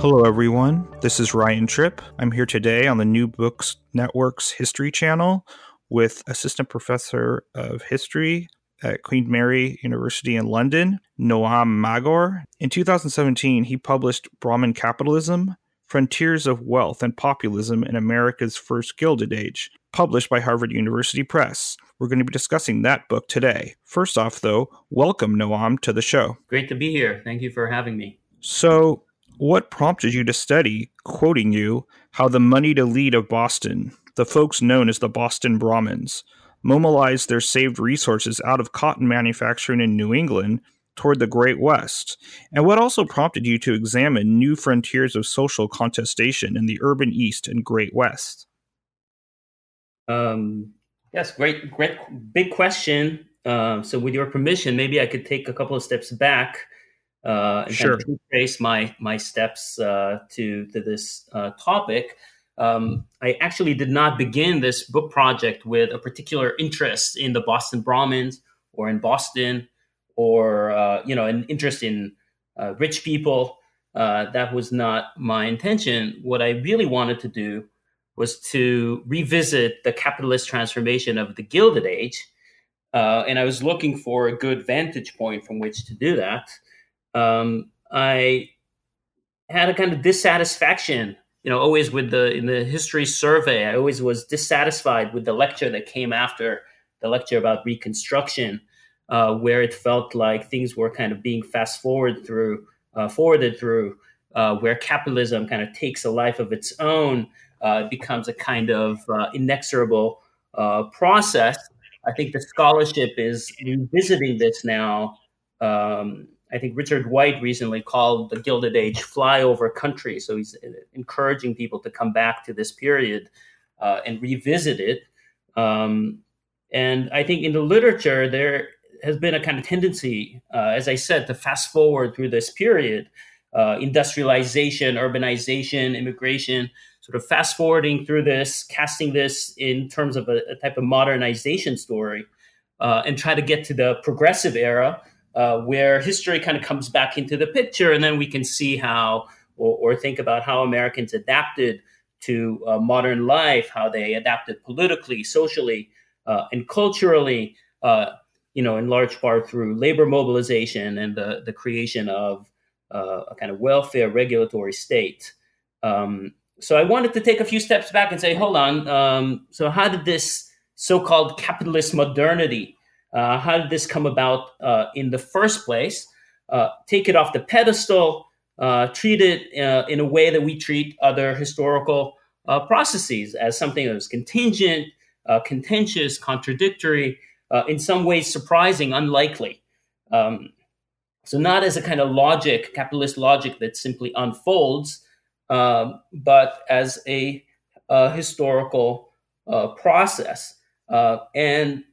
Hello, everyone. This is Ryan Tripp. I'm here today on the New Books Network's History Channel with Assistant Professor of History at Queen Mary University in London, Noam Maggor. In 2017, he published Brahmin Capitalism Frontiers of Wealth and Populism in America's First Gilded Age, published by Harvard University Press. We're going to be discussing that book today. First off, though, welcome, Noam, to the show. Great to be here. Thank you for having me. So, what prompted you to study, quoting you, how the moneyed elite of Boston, the folks known as the Boston Brahmins, mobilized their saved resources out of cotton manufacturing in New England toward the Great West? And what also prompted you to examine new frontiers of social contestation in the urban East and Great West? Um, yes, great, great, big question. Um, so, with your permission, maybe I could take a couple of steps back uh, and sure. of trace my my steps uh, to to this uh, topic. Um, I actually did not begin this book project with a particular interest in the Boston Brahmins or in Boston or uh, you know an interest in uh, rich people. Uh, that was not my intention. What I really wanted to do was to revisit the capitalist transformation of the Gilded Age, and I was looking for a good vantage point from which to do that um, I had a kind of dissatisfaction, you know, always with the in the history survey. I always was dissatisfied with the lecture that came after the lecture about Reconstruction, uh, where it felt like things were kind of being fast forward through, uh, forwarded through, uh, where capitalism kind of takes a life of its own, uh, becomes a kind of uh, inexorable uh, process. I think the scholarship is revisiting this now. Um, I think Richard White recently called the Gilded Age flyover country. So he's encouraging people to come back to this period uh, and revisit it. Um, and I think in the literature, there has been a kind of tendency, uh, as I said, to fast forward through this period uh, industrialization, urbanization, immigration, sort of fast forwarding through this, casting this in terms of a, a type of modernization story, uh, and try to get to the progressive era uh, where history kind of comes back into the picture, and then we can see how or, or think about how Americans adapted to uh, modern life, how they adapted politically, socially, uh, and culturally. Uh, you know, in large part through labor mobilization and the the creation of uh, a kind of welfare regulatory state. Um, so I wanted to take a few steps back and say, hold on. Um, so how did this so-called capitalist modernity uh, how did this come about uh, in the first place? Uh, take it off the pedestal, uh, treat it uh, in a way that we treat other historical uh, processes as something that was contingent, contentious, contradictory, in some ways surprising, unlikely. Um, so, not as a kind of logic, capitalist logic that simply unfolds, um, but as a, a historical process. and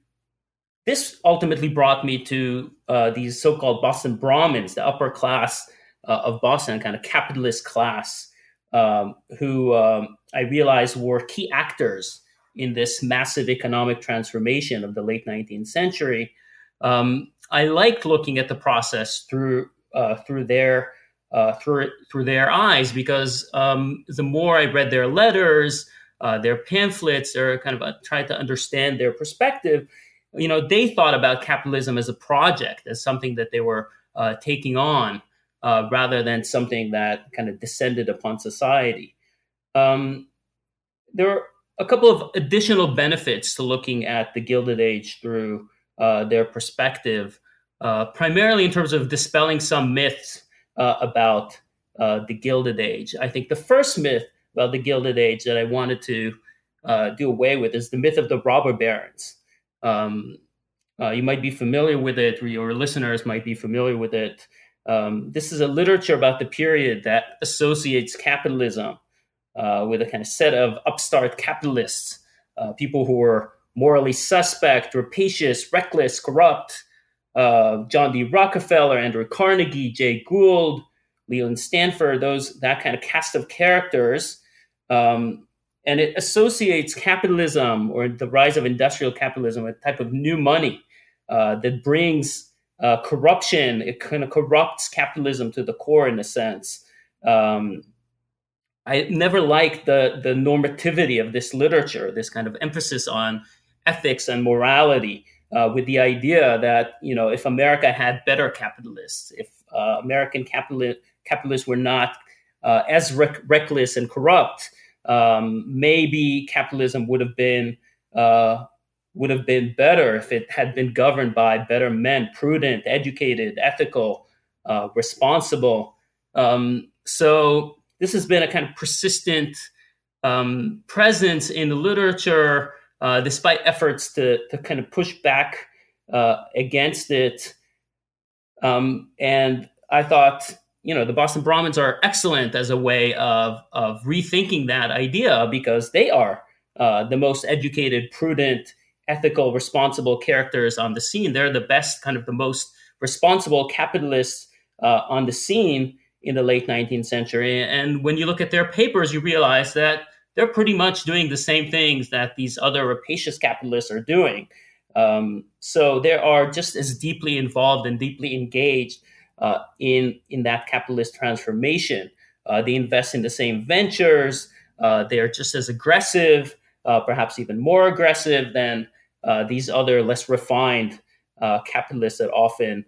this ultimately brought me to uh, these so-called Boston Brahmins, the upper class uh, of Boston, kind of capitalist class, um, who um, I realized were key actors in this massive economic transformation of the late 19th century. Um, I liked looking at the process through uh, through their uh, through through their eyes because um, the more I read their letters, uh, their pamphlets, or kind of uh, tried to understand their perspective you know, they thought about capitalism as a project, as something that they were uh, taking on, uh, rather than something that kind of descended upon society. Um, there are a couple of additional benefits to looking at the Gilded Age through uh, their perspective, uh, primarily in terms of dispelling some myths uh, about uh, the Gilded Age. I think the first myth about the Gilded Age that I wanted to do away with is the myth of the robber barons. Um, uh, you might be familiar with it, or your listeners might be familiar with it. Um, this is a literature about the period that associates capitalism uh, with a kind of set of upstart capitalists, uh, people who were morally suspect, rapacious, reckless, corrupt. Uh, John D. Rockefeller, Andrew Carnegie, Jay Gould, Leland Stanford, those that kind of cast of characters. Um, and it associates capitalism or the rise of industrial capitalism with a type of new money uh, that brings uh, corruption. It kind of corrupts capitalism to the core, in a sense. Um, I never liked the the normativity of this literature, this kind of emphasis on ethics and morality, uh, with the idea that you know if America had better capitalists, if uh, American capital- capitalists were not uh, as rec- reckless and corrupt, um, maybe capitalism would have been uh, would have been better if it had been governed by better men, prudent, educated, ethical, uh, responsible. Um, so this has been a kind of persistent um, presence in the literature, uh, despite efforts to to kind of push back uh, against it. Um, and I thought you know the Boston Brahmins are excellent as a way of of rethinking that idea because they are uh, the most educated, prudent, ethical, responsible characters on the scene. They're the best, kind of the most responsible capitalists uh, on the scene in the late 19th century. And when you look at their papers, you realize that they're pretty much doing the same things that these other rapacious capitalists are doing. Um, so they are just as deeply involved and deeply engaged uh, in in that capitalist transformation. Uh, they invest in the same ventures. Uh, they are just as aggressive, uh, perhaps even more aggressive than uh, these other less refined capitalists that often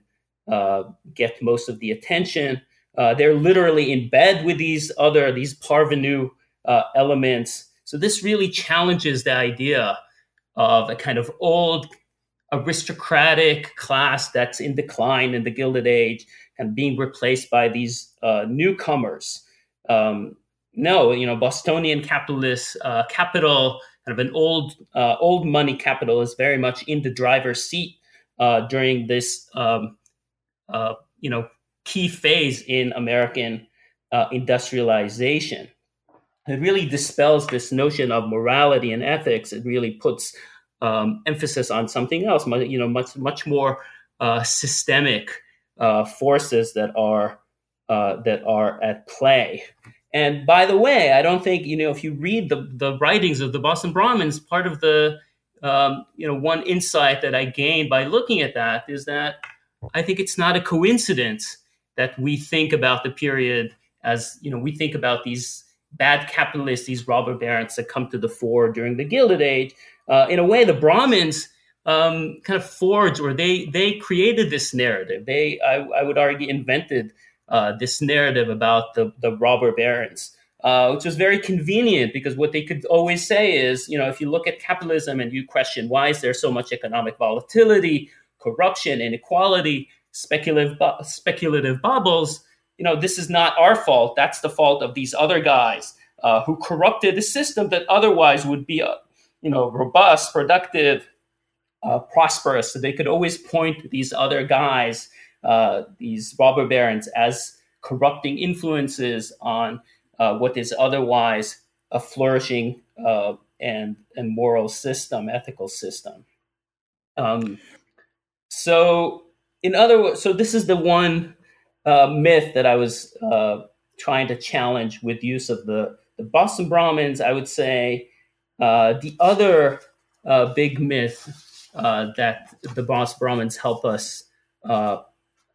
get most of the attention. they're literally in bed with these other these parvenu elements. So this really challenges the idea of a kind of old aristocratic class that's in decline in the Gilded Age and being replaced by these uh, newcomers. Um, no, you know, Bostonian capitalist uh, capital, kind of an old uh, old money capital, is very much in the driver's seat uh, during this, um, uh, you know, key phase in American uh, industrialization. It really dispels this notion of morality and ethics. It really puts um, emphasis on something else, you know, much much more uh, systemic uh, forces that are uh, that are at play. And by the way, I don't think you know if you read the the writings of the Boston Brahmins, part of the um, you know one insight that I gained by looking at that is that I think it's not a coincidence that we think about the period as you know we think about these bad capitalists, these robber barons that come to the fore during the Gilded Age uh, in a way, the Brahmins um, kind of forged or they they created this narrative. They, I, I would argue, invented uh, this narrative about the the robber barons. Uh, which was very convenient because what they could always say is, you know, if you look at capitalism and you question why is there so much economic volatility, corruption, inequality, speculative bu- speculative bubbles, you know, this is not our fault. That's the fault of these other guys uh, who corrupted the system that otherwise would be uh, you know, robust, productive, uh, prosperous. So they could always point to these other guys, uh, these robber barons, as corrupting influences on uh, what is otherwise a flourishing uh, and and moral system, ethical system. Um, so, in other words, so this is the one uh, myth that I was uh, trying to challenge with use of the the Boston Brahmins. I would say the other uh, big myth uh, that the Boston Brahmins help us uh,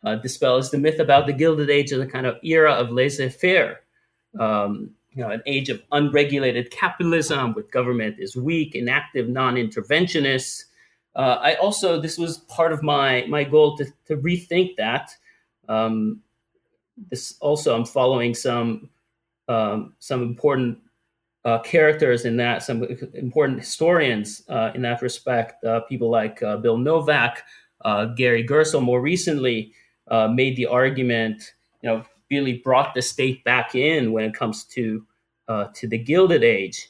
uh, dispel is the myth about the Gilded Age as a kind of era of laissez-faire. Um, you know, an age of unregulated capitalism, with government is weak, inactive, non-interventionist. uh, I also this was part of my my goal to, to rethink that. Um, this also I'm following some um, some important uh, characters in that, some important historians uh, in that respect. Uh, people like uh, Bill Novak, uh, Gary Gerstle, more recently made the argument. You know, really brought the state back in when it comes to to the Gilded Age.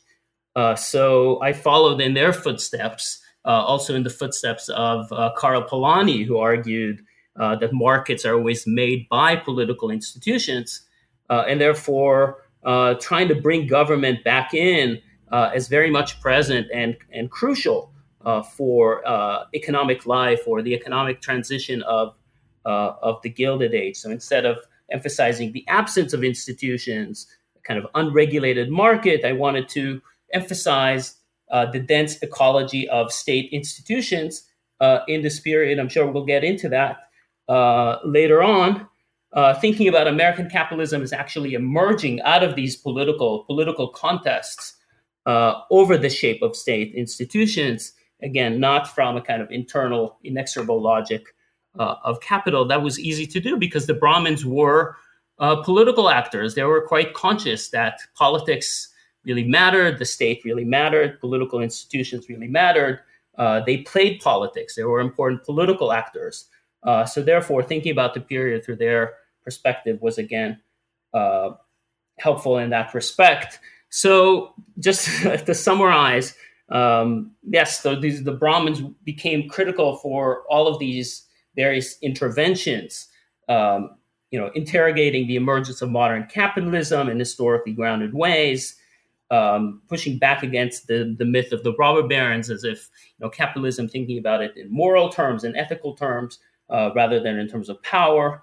so I followed in their footsteps uh, also in the footsteps of uh, Karl Polanyi, who argued uh, that markets are always made by political institutions, and therefore trying to bring government back in is very much present and, and crucial for economic life or the economic transition of, of the Gilded Age. So instead of emphasizing the absence of institutions, kind of unregulated market, I wanted to emphasize uh, the dense ecology of state institutions uh, in this period. I'm sure we'll get into that uh, later on. Uh, thinking about American capitalism is actually emerging out of these political political contests uh, over the shape of state institutions. Again, not from a kind of internal, inexorable logic uh, of capital. That was easy to do because the Brahmins were political actors. They were quite conscious that politics really mattered, the state really mattered, political institutions really mattered. Uh, they played politics, they were important political actors. Uh, so, therefore, thinking about the period through their perspective was again uh, helpful in that respect. So, just to summarize, um, yes, so these, the Brahmins became critical for all of these various interventions. Um, you know, interrogating the emergence of modern capitalism in historically grounded ways, um, pushing back against the, the myth of the robber barons as if you know capitalism thinking about it in moral terms and ethical terms uh, rather than in terms of power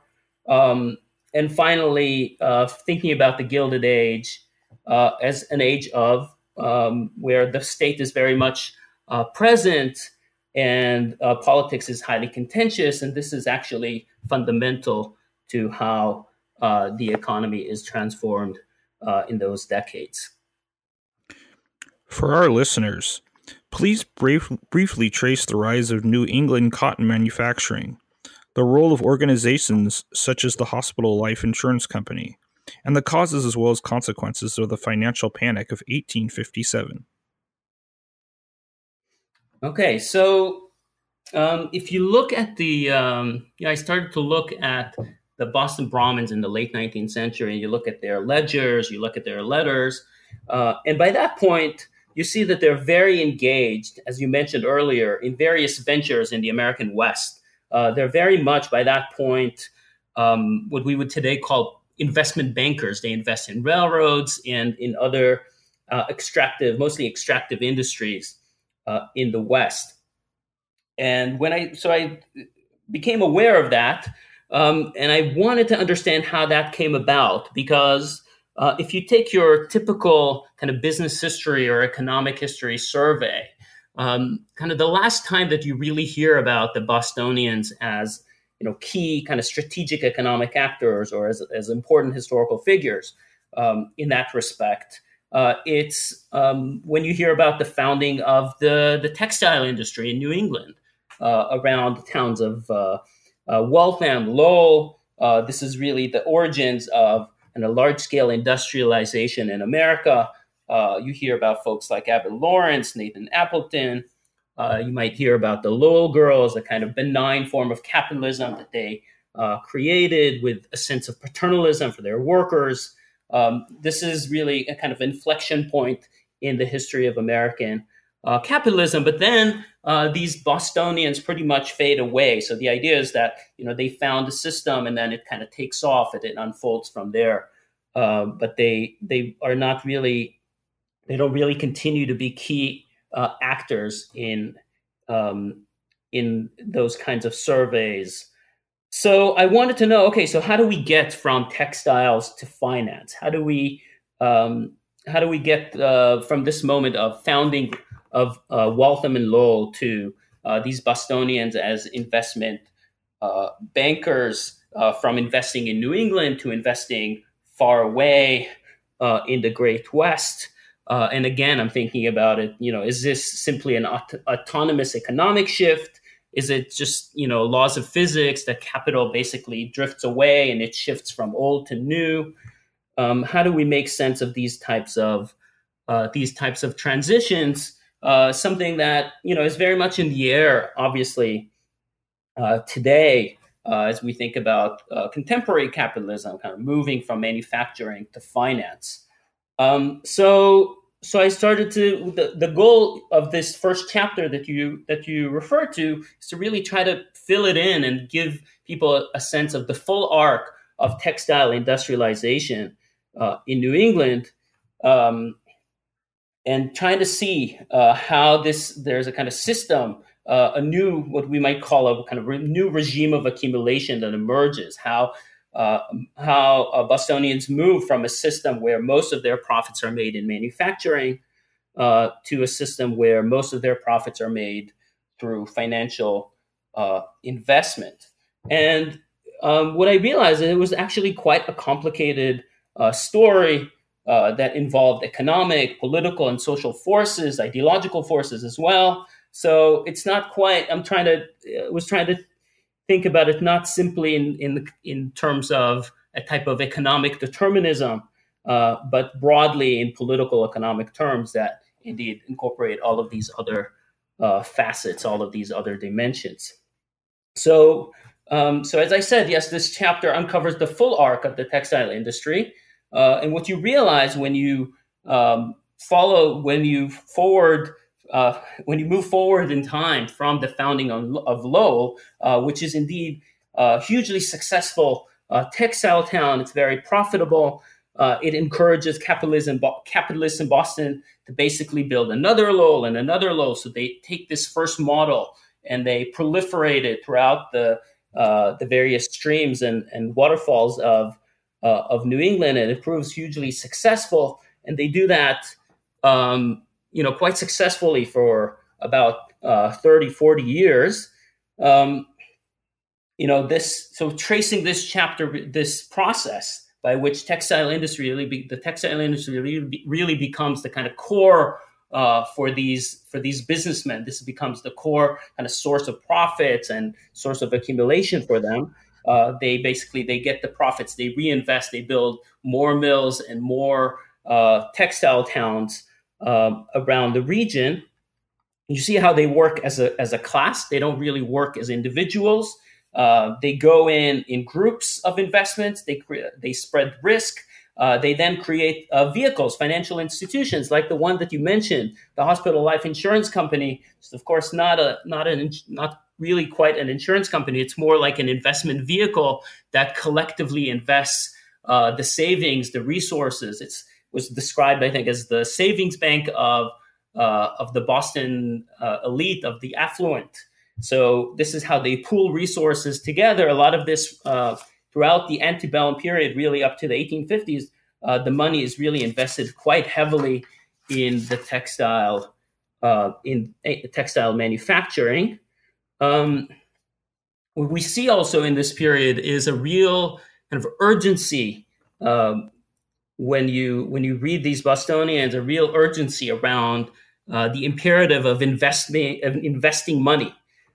um, and finally uh, thinking about the gilded age uh, as an age of um, where the state is very much uh, present and uh, politics is highly contentious and this is actually fundamental to how uh, the economy is transformed in those decades. For our listeners, please brief, briefly trace the rise of New England cotton manufacturing, the role of organizations such as the Hospital Life Insurance Company, and the causes as well as consequences of the financial panic of 1857. Okay, so um, if you look at the, um, I started to look at the Boston Brahmins in the late 19th century, and you look at their ledgers, you look at their letters, uh, and by that point, you see that they're very engaged, as you mentioned earlier, in various ventures in the American West. Uh, they're very much, by that point, um, what we would today call investment bankers. They invest in railroads and in other uh, extractive, mostly extractive industries uh, in the West. And when I, so I became aware of that, um, and I wanted to understand how that came about because uh, if you take your typical kind of business history or economic history survey, um, kind of the last time that you really hear about the Bostonians as you know key kind of strategic economic actors or as, as important historical figures um, in that respect, uh, it's um, when you hear about the founding of the the textile industry in New England uh, around the towns of uh, uh Waltham, Lowell. Uh, this is really the origins of and a large scale industrialization in America. Uh, you hear about folks like Abbott Lawrence, Nathan Appleton. Uh, you might hear about the Lowell Girls, a kind of benign form of capitalism that they uh, created with a sense of paternalism for their workers. Um, this is really a kind of inflection point in the history of American uh, capitalism. But then uh, these Bostonians pretty much fade away. So the idea is that you know they found a system and then it kind of takes off and it unfolds from there. Uh, but they they are not really they don't really continue to be key uh, actors in um, in those kinds of surveys. So I wanted to know, okay, so how do we get from textiles to finance? How do we um, how do we get uh, from this moment of founding of uh, Waltham and Lowell to uh, these Bostonians as investment uh, bankers uh, from investing in New England to investing far away uh, in the Great West. Uh, and again, I'm thinking about it. You know, is this simply an aut- autonomous economic shift? Is it just you know laws of physics that capital basically drifts away and it shifts from old to new? Um, how do we make sense of these types of uh, these types of transitions? Uh, something that you know is very much in the air, obviously, uh, today uh, as we think about uh, contemporary capitalism, kind of moving from manufacturing to finance. Um, so so I started to the, the goal of this first chapter that you that you refer to is to really try to fill it in and give people a, a sense of the full arc of textile industrialization uh, in New England, um, and trying to see uh, how this there's a kind of system, uh, a new what we might call a kind of re- new regime of accumulation that emerges. How uh, how uh, Bostonians move from a system where most of their profits are made in manufacturing uh, to a system where most of their profits are made through financial uh, investment. And um, what I realized is it was actually quite a complicated uh, story uh, that involved economic, political, and social forces, ideological forces as well. So it's not quite. I'm trying to was trying to think about it not simply in in in terms of a type of economic determinism, uh, but broadly in political economic terms that indeed incorporate all of these other uh, facets, all of these other dimensions. So, um, so as I said, yes, this chapter uncovers the full arc of the textile industry, uh, and what you realize when you um, follow, when you forward uh, when you move forward in time from the founding of, of Lowell, uh, which is indeed a hugely successful uh, textile town, it's very profitable. Uh, it encourages capitalism, capitalists in Boston to basically build another Lowell and another Lowell. So they take this first model and they proliferate it throughout the uh, the various streams and, and waterfalls of uh, of New England, and it proves hugely successful. And they do that um, you know, quite successfully for about uh, 30, 40 years. Um, you know, this, so tracing this chapter, this process by which textile industry really, be, the textile industry really, really becomes the kind of core uh, for these for these businessmen. This becomes the core kind of source of profits and source of accumulation for them. Uh, they basically they get the profits, they reinvest, they build more mills and more uh, textile towns um, around the region. You see how they work as a as a class. They don't really work as individuals. Uh, they go in in groups of investments. They cre- they spread risk. Uh, they then create uh, vehicles, financial institutions like the one that you mentioned, the Hospital Life Insurance Company. It's of course not a not an not really quite an insurance company. It's more like an investment vehicle that collectively invests uh, the savings, the resources. It's was described, I think, as the savings bank of uh, of the Boston uh, elite, of the affluent. So this is how they pool resources together. A lot of this uh, throughout the antebellum period, really up to the 1850s, uh, the money is really invested quite heavily in the textile uh, in eh, textile manufacturing. Um, what we see also in this period is a real kind of urgency um, when you when you read these Bostonians, a real urgency around uh, the imperative of investing of investing money.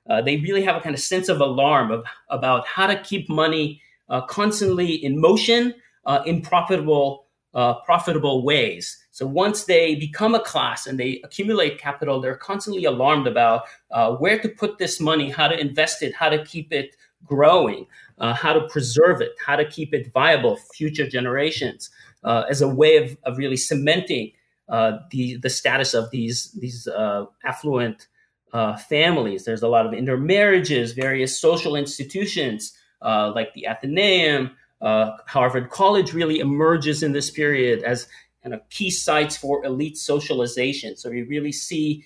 Uh, they really have a kind of sense of alarm of, about how to keep money uh, constantly in motion uh, in profitable uh, profitable ways. So once they become a class and they accumulate capital, they're constantly alarmed about uh, where to put this money, how to invest it, how to keep it growing, how to preserve it, how to keep it viable for future generations uh, as a way of, of really cementing uh, the the status of these these uh, affluent uh, families. There's a lot of intermarriages, various social institutions uh, like the Athenaeum, uh, Harvard College really emerges in this period as kind of key sites for elite socialization. So we really see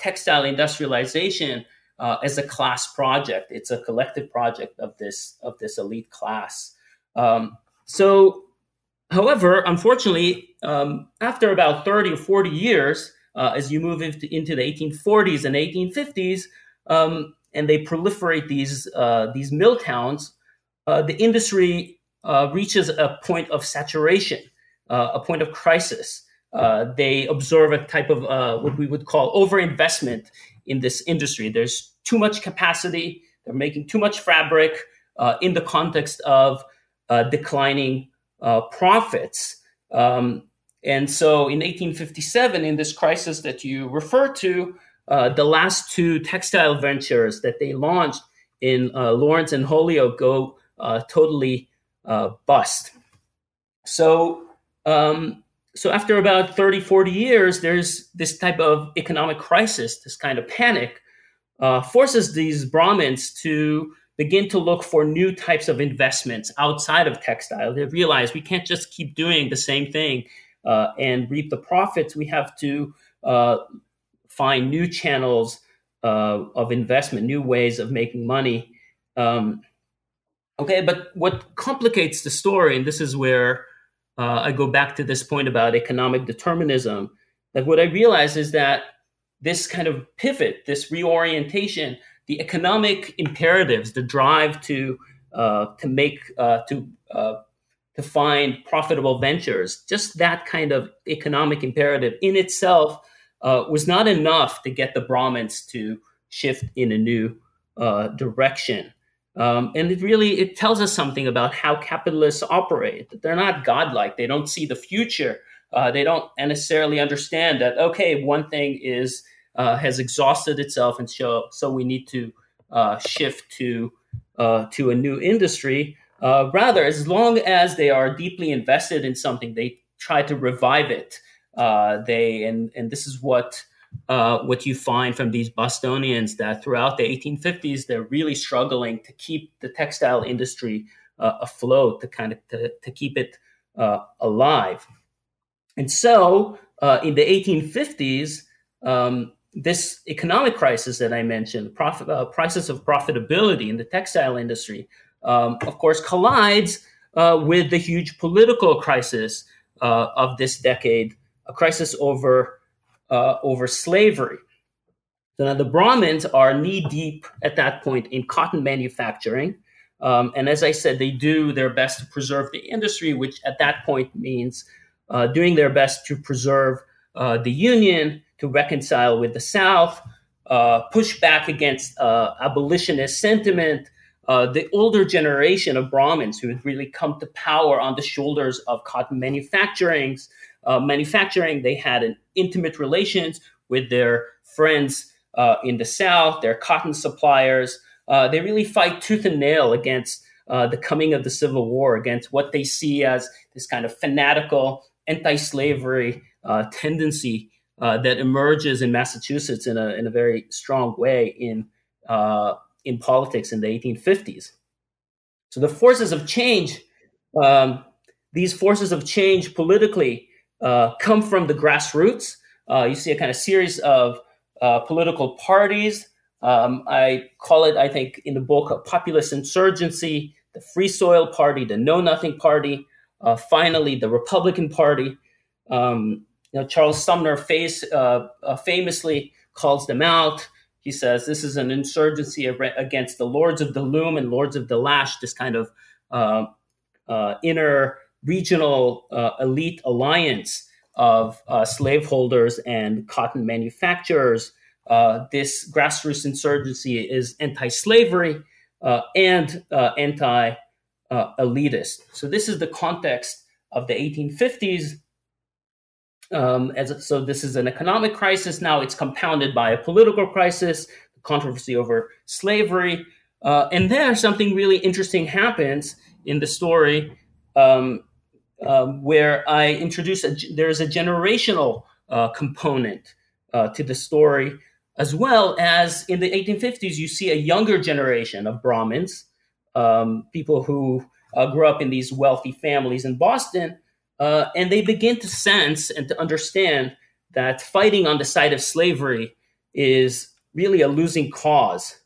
textile industrialization as a class project. It's a collective project of this of this elite class. Um, so However, unfortunately, um, after about 30 or 40 years, uh, as you move into, into, the 1840s and 1850s, um, and they proliferate these, uh, these mill towns, uh, the industry uh, reaches a point of saturation, uh, a point of crisis. uh, they observe a type of what we would call overinvestment in this industry. There's too much capacity. They're making too much fabric in the context of declining uh, profits. Um, and so in 1857, in this crisis that you refer to, uh, the last two textile ventures that they launched in Lawrence and Holyoke go totally bust. So um, so after about 30 40 years there's this type of economic crisis this kind of panic uh, forces these brahmins to begin to look for new types of investments outside of textile they realize we can't just keep doing the same thing uh, and reap the profits we have to uh, find new channels uh, of investment new ways of making money um, okay but what complicates the story and this is where uh, I go back to this point about economic determinism. That what I realize is that this kind of pivot, this reorientation, the economic imperatives, the drive to uh, to make uh, to uh, to find profitable ventures, just that kind of economic imperative in itself uh, was not enough to get the Brahmins to shift in a new uh, direction. Um, and it really it tells us something about how capitalists operate. They're not godlike. They don't see the future. Uh, they don't necessarily understand that okay, one thing is uh, has exhausted itself, and so so we need to uh, shift to uh, to a new industry. Uh, rather, as long as they are deeply invested in something, they try to revive it. They and and this is what what you find from these Bostonians that throughout the 1850s, they're really struggling to keep the textile industry afloat, to kind of to, to keep it alive. And so, uh, in the 1850s, um, this economic crisis that I mentioned, profit, uh, crisis of profitability in the textile industry, um, of course, collides uh, with the huge political crisis of this decade, a crisis over uh, over slavery. So now the Brahmins are knee deep at that point in cotton manufacturing. Um, and as I said, they do their best to preserve the industry, which at that point means uh, doing their best to preserve uh, the Union, to reconcile with the South, uh, push back against uh, abolitionist sentiment. Uh, the older generation of Brahmins who had really come to power on the shoulders of cotton manufacturing, uh, manufacturing. They had an intimate relations with their friends uh, in the South, their cotton suppliers. Uh, they really fight tooth and nail against the coming of the Civil War, against what they see as this kind of fanatical anti-slavery tendency uh, that emerges in Massachusetts in a in a very strong way in in politics in the 1850s. So the forces of change, um, these forces of change politically uh, come from the grassroots. Uh, you see a kind of series of uh, political parties. Um, I call it, I think, in the book, a populist insurgency, the Free Soil Party, the Know Nothing Party, uh, finally, the Republican Party. Um, you know, Charles Sumner face, uh, famously calls them out. He says this is an insurgency against the lords of the loom and lords of the lash, this kind of inner regional uh, elite alliance of uh, slaveholders and cotton manufacturers. Uh, this grassroots insurgency is anti slavery uh, and uh, anti elitist. So, this is the context of the 1850s. Um, as, so, this is an economic crisis. Now it's compounded by a political crisis, controversy over slavery. Uh, and there, something really interesting happens in the story. Um, um, where I introduce a, there's a generational uh, component uh, to the story, as well as in the 1850s, you see a younger generation of Brahmins, um, people who uh, grew up in these wealthy families in Boston, uh, and they begin to sense and to understand that fighting on the side of slavery is really a losing cause.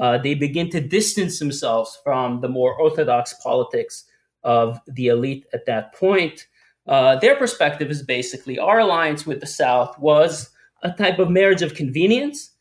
Uh, they begin to distance themselves from the more orthodox politics of the elite at that point. Uh, their perspective is basically our alliance with the South was a type of marriage of convenience,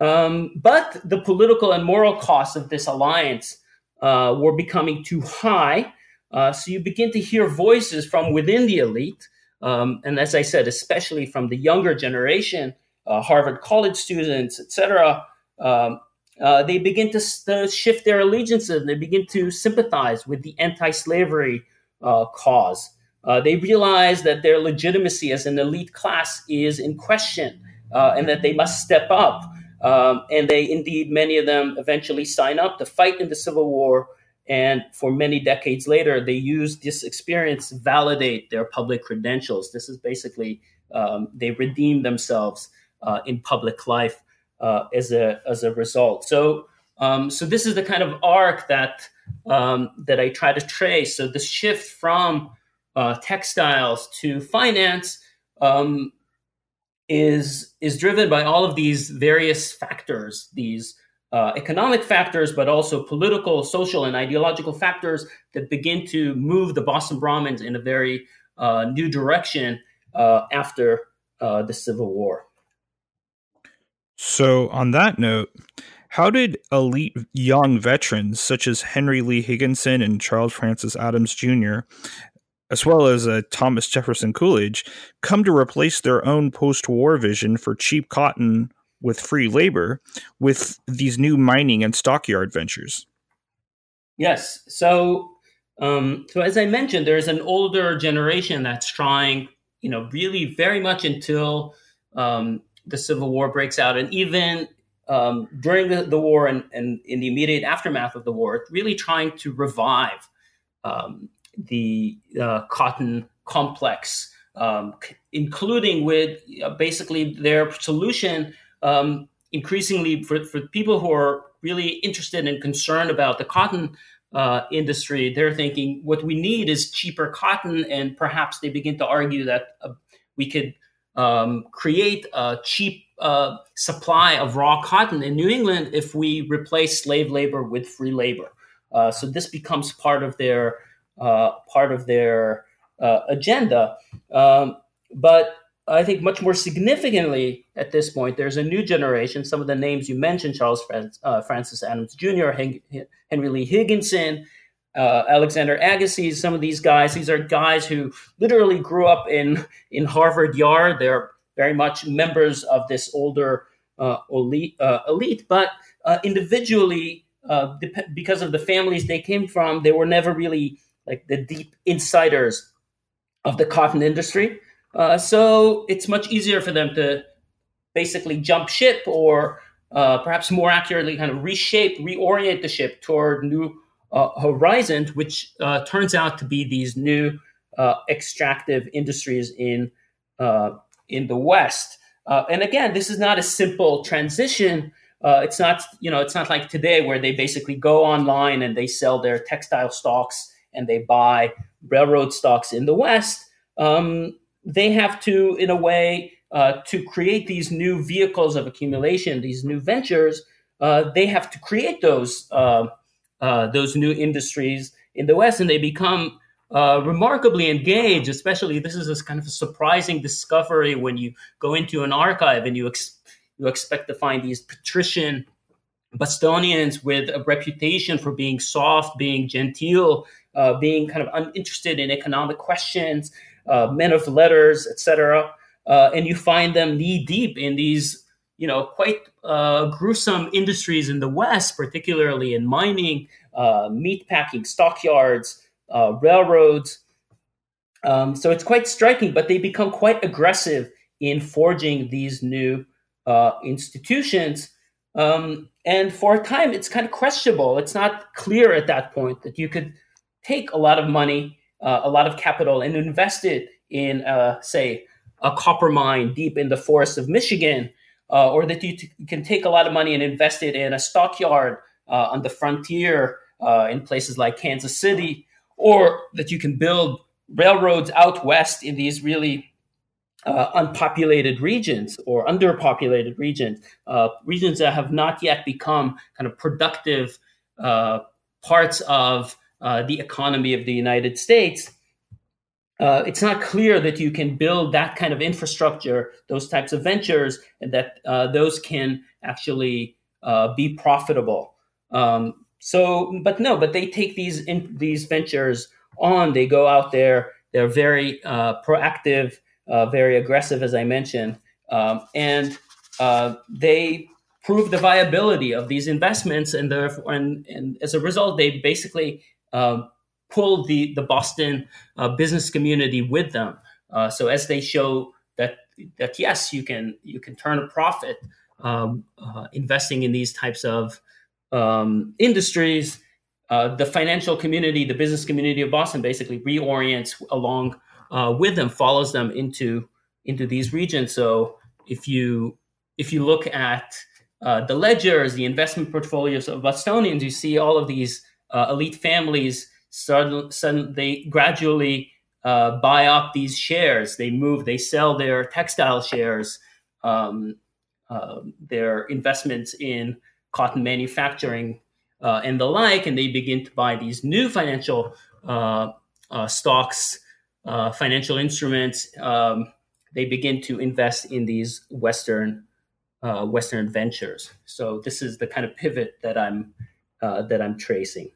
um, but the political and moral costs of this alliance uh, were becoming too high. Uh, so you begin to hear voices from within the elite Um, and as I said, especially from the younger generation, uh, Harvard College students, etc., um, uh, they begin to, to, shift their allegiances. They begin to sympathize with the anti-slavery uh, cause. Uh, they realize that their legitimacy as an elite class is in question, uh, and that they must step up. Um, and they, indeed, many of them eventually sign up to fight in the Civil War and for many decades later, they use this experience to validate their public credentials. This is basically um, they redeem themselves uh, in public life uh, as a as a result. So um, so this is the kind of arc that um, that I try to trace. So the shift from uh, textiles to finance um, is is driven by all of these various factors. These uh, economic factors, but also political, social, and ideological factors that begin to move the Boston Brahmins in a very uh, new direction uh, after uh, the Civil War. So, on that note, how did elite young veterans such as Henry Lee Higginson and Charles Francis Adams Jr., as well as uh, Thomas Jefferson Coolidge, come to replace their own post war vision for cheap cotton with free labor with these new mining and stockyard ventures. Yes. So, um, so as I mentioned, there's an older generation that's trying, you know, really very much until um, the Civil War breaks out, and even um, during the, the war and, and, in the immediate aftermath of the war, really trying to revive um, the uh, cotton complex, um, c- including with uh, basically their solution um, increasingly for, for people who are really interested and concerned about the cotton uh, industry, they're thinking what we need is cheaper cotton, and perhaps they begin to argue that uh, we could um, create a cheap uh, supply of raw cotton in New England if we replace slave labor with free labor. Uh, so this becomes part of their uh, part of their uh, agenda. Um, but I think much more significantly at this point, there's a new generation. Some of the names you mentioned, Charles uh, Francis Adams Jr., Henry Lee Higginson, uh, Alexander Agassiz, some of these guys, these are guys who literally grew up in, in Harvard Yard. They're very much members of this older uh, elite, uh, elite, but uh, individually, because of the families they came from, they were never really like the deep insiders of the cotton industry. Uh, so it's much easier for them to basically jump ship or uh, perhaps more accurately kind of reshape, reorient the ship toward new uh, horizons, which uh, turns out to be these new uh, extractive industries in uh, in the West. and again, this is not a simple transition. it's not, you know, it's not like today where they basically go online and they sell their textile stocks and they buy railroad stocks in the West. Um, they have to, in a way, uh, to create these new vehicles of accumulation, these new ventures. Uh, they have to create those uh, uh those new industries in the West, and they become uh, remarkably engaged. Especially, this is this kind of a surprising discovery when you go into an archive and you ex- you expect to find these patrician Bostonians with a reputation for being soft, being genteel, uh, being kind of uninterested in economic questions uh, men of letters, etc. Uh, and you find them knee deep in these, you know, quite uh, gruesome industries in the West, particularly in mining, uh, meat packing, stockyards, railroads. Um, so it's quite striking, but they become quite aggressive in forging these new institutions. Um, and for a time, it's kind of questionable. It's not clear at that point that you could take a lot of money uh, a lot of capital and invest it in, uh, say, a copper mine deep in the forests of Michigan, uh, or that you t- can take a lot of money and invest it in a stockyard uh, on the frontier uh, in places like Kansas City, or that you can build railroads out west in these really uh, unpopulated regions or underpopulated regions, regions that have not yet become kind of productive parts of uh, the economy of the United States, uh, it's not clear that you can build that kind of infrastructure, those types of ventures, and that uh, those can actually uh, be profitable. Um, so, but no, but they take these in, these ventures on. They go out there they're very uh, proactive, uh, very aggressive, as I mentioned, um, and they prove the viability of these investments, and therefore, and, and as a result, they basically uh, pull the the Boston uh, business community with them. Uh, so as they show that that yes, you can you can turn a profit um, investing in these types of um, industries. The financial community, the business community of Boston, basically reorients along with them, follows them into into these regions. So if you if you look at uh, the ledgers, the investment portfolios of Bostonians, you see all of these uh, elite families suddenly, suddenly they gradually uh, buy up these shares. They move, they sell their textile shares, um, uh, their investments in cotton manufacturing uh, and the like, and they begin to buy these new financial uh, uh, stocks, uh, financial instruments. Um, they begin to invest in these Western Western ventures. So this is the kind of pivot that I'm that I'm tracing.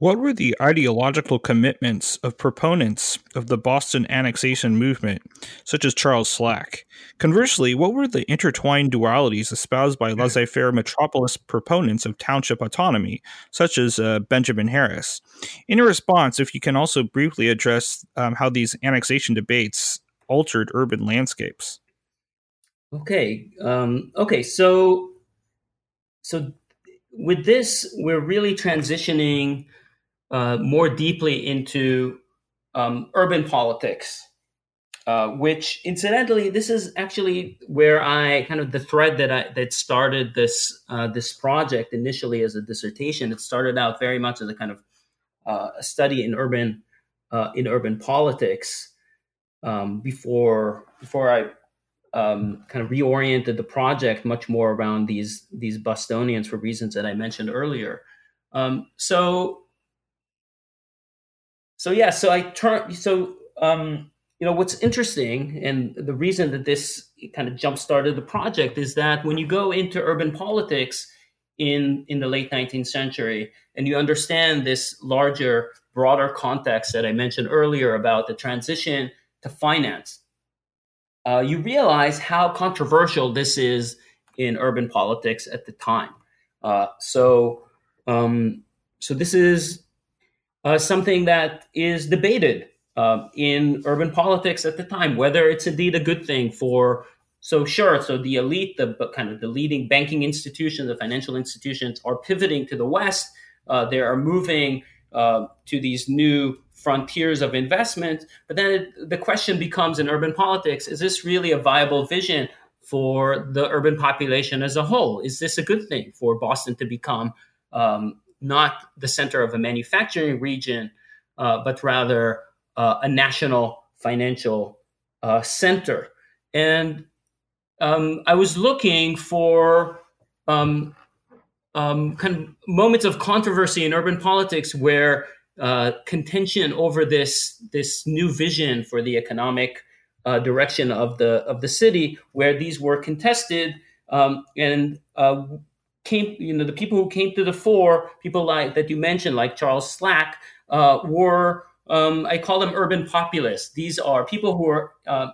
What were the ideological commitments of proponents of the Boston annexation movement, such as Charles Slack? Conversely, what were the intertwined dualities espoused by laissez faire metropolis proponents of township autonomy, such as uh, Benjamin Harris? In response, if you can also briefly address um, how these annexation debates altered urban landscapes. Okay. Um, okay. So, so with this, we're really transitioning uh, more deeply into um, urban politics, uh, which incidentally, this is actually where I kind of the thread that I that started this uh, this project initially as a dissertation. It started out very much as a kind of uh, a study in urban uh, in urban politics um, before before I um, kind of reoriented the project much more around these these Bostonians for reasons that I mentioned earlier. Um, so so yeah, so I turn so um, you know what's interesting and the reason that this kind of jump started the project is that when you go into urban politics in in the late 19th century and you understand this larger broader context that i mentioned earlier about the transition to finance uh, you realize how controversial this is in urban politics at the time. Uh, so um, so this is uh, something that is debated uh, in urban politics at the time, whether it's indeed a good thing for. So sure, so the elite, the kind of the leading banking institutions, the financial institutions, are pivoting to the west. Uh, they are moving uh, to these new frontiers of investment. But then it, the question becomes in urban politics: Is this really a viable vision for the urban population as a whole? Is this a good thing for Boston to become um, not the center of a manufacturing region, uh, but rather uh, a national financial uh, center. And um, I was looking for um, um, kind of moments of controversy in urban politics where uh, contention over this this new vision for the economic uh, direction of the of the city, where these were contested, um, and uh, came, you know, the people who came to the fore, people like that you mentioned, like Charles Slack, uh, were um, I call them urban populists. These are people who are uh,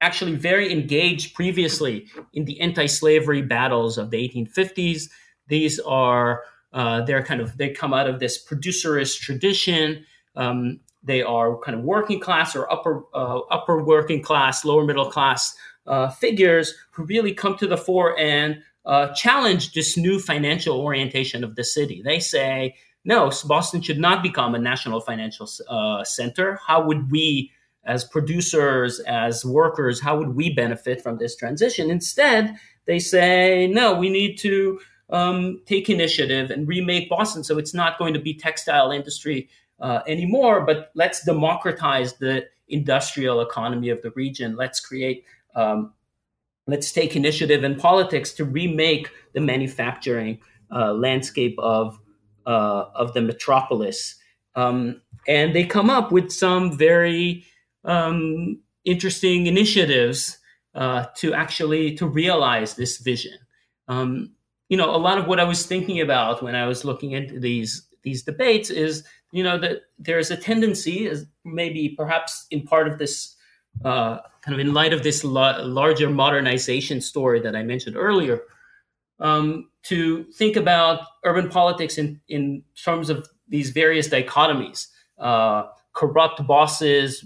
actually very engaged previously in the anti-slavery battles of the 1850s. These are uh, they're kind of they come out of this producerist tradition. Um, they are kind of working class or upper uh, upper working class, lower middle class uh, figures who really come to the fore and uh, challenge this new financial orientation of the city. They say, no, Boston should not become a national financial uh, center. How would we, as producers, as workers, how would we benefit from this transition? Instead, they say, no, we need to um, take initiative and remake Boston so it's not going to be textile industry uh, anymore, but let's democratize the industrial economy of the region. Let's create um, let's take initiative in politics to remake the manufacturing uh, landscape of uh, of the metropolis. Um, and they come up with some very um, interesting initiatives uh, to actually to realize this vision. Um, you know, a lot of what I was thinking about when I was looking into these these debates is you know that there's a tendency, as maybe perhaps in part of this, uh, kind of in light of this la- larger modernization story that I mentioned earlier, um, to think about urban politics in in terms of these various dichotomies: uh, corrupt bosses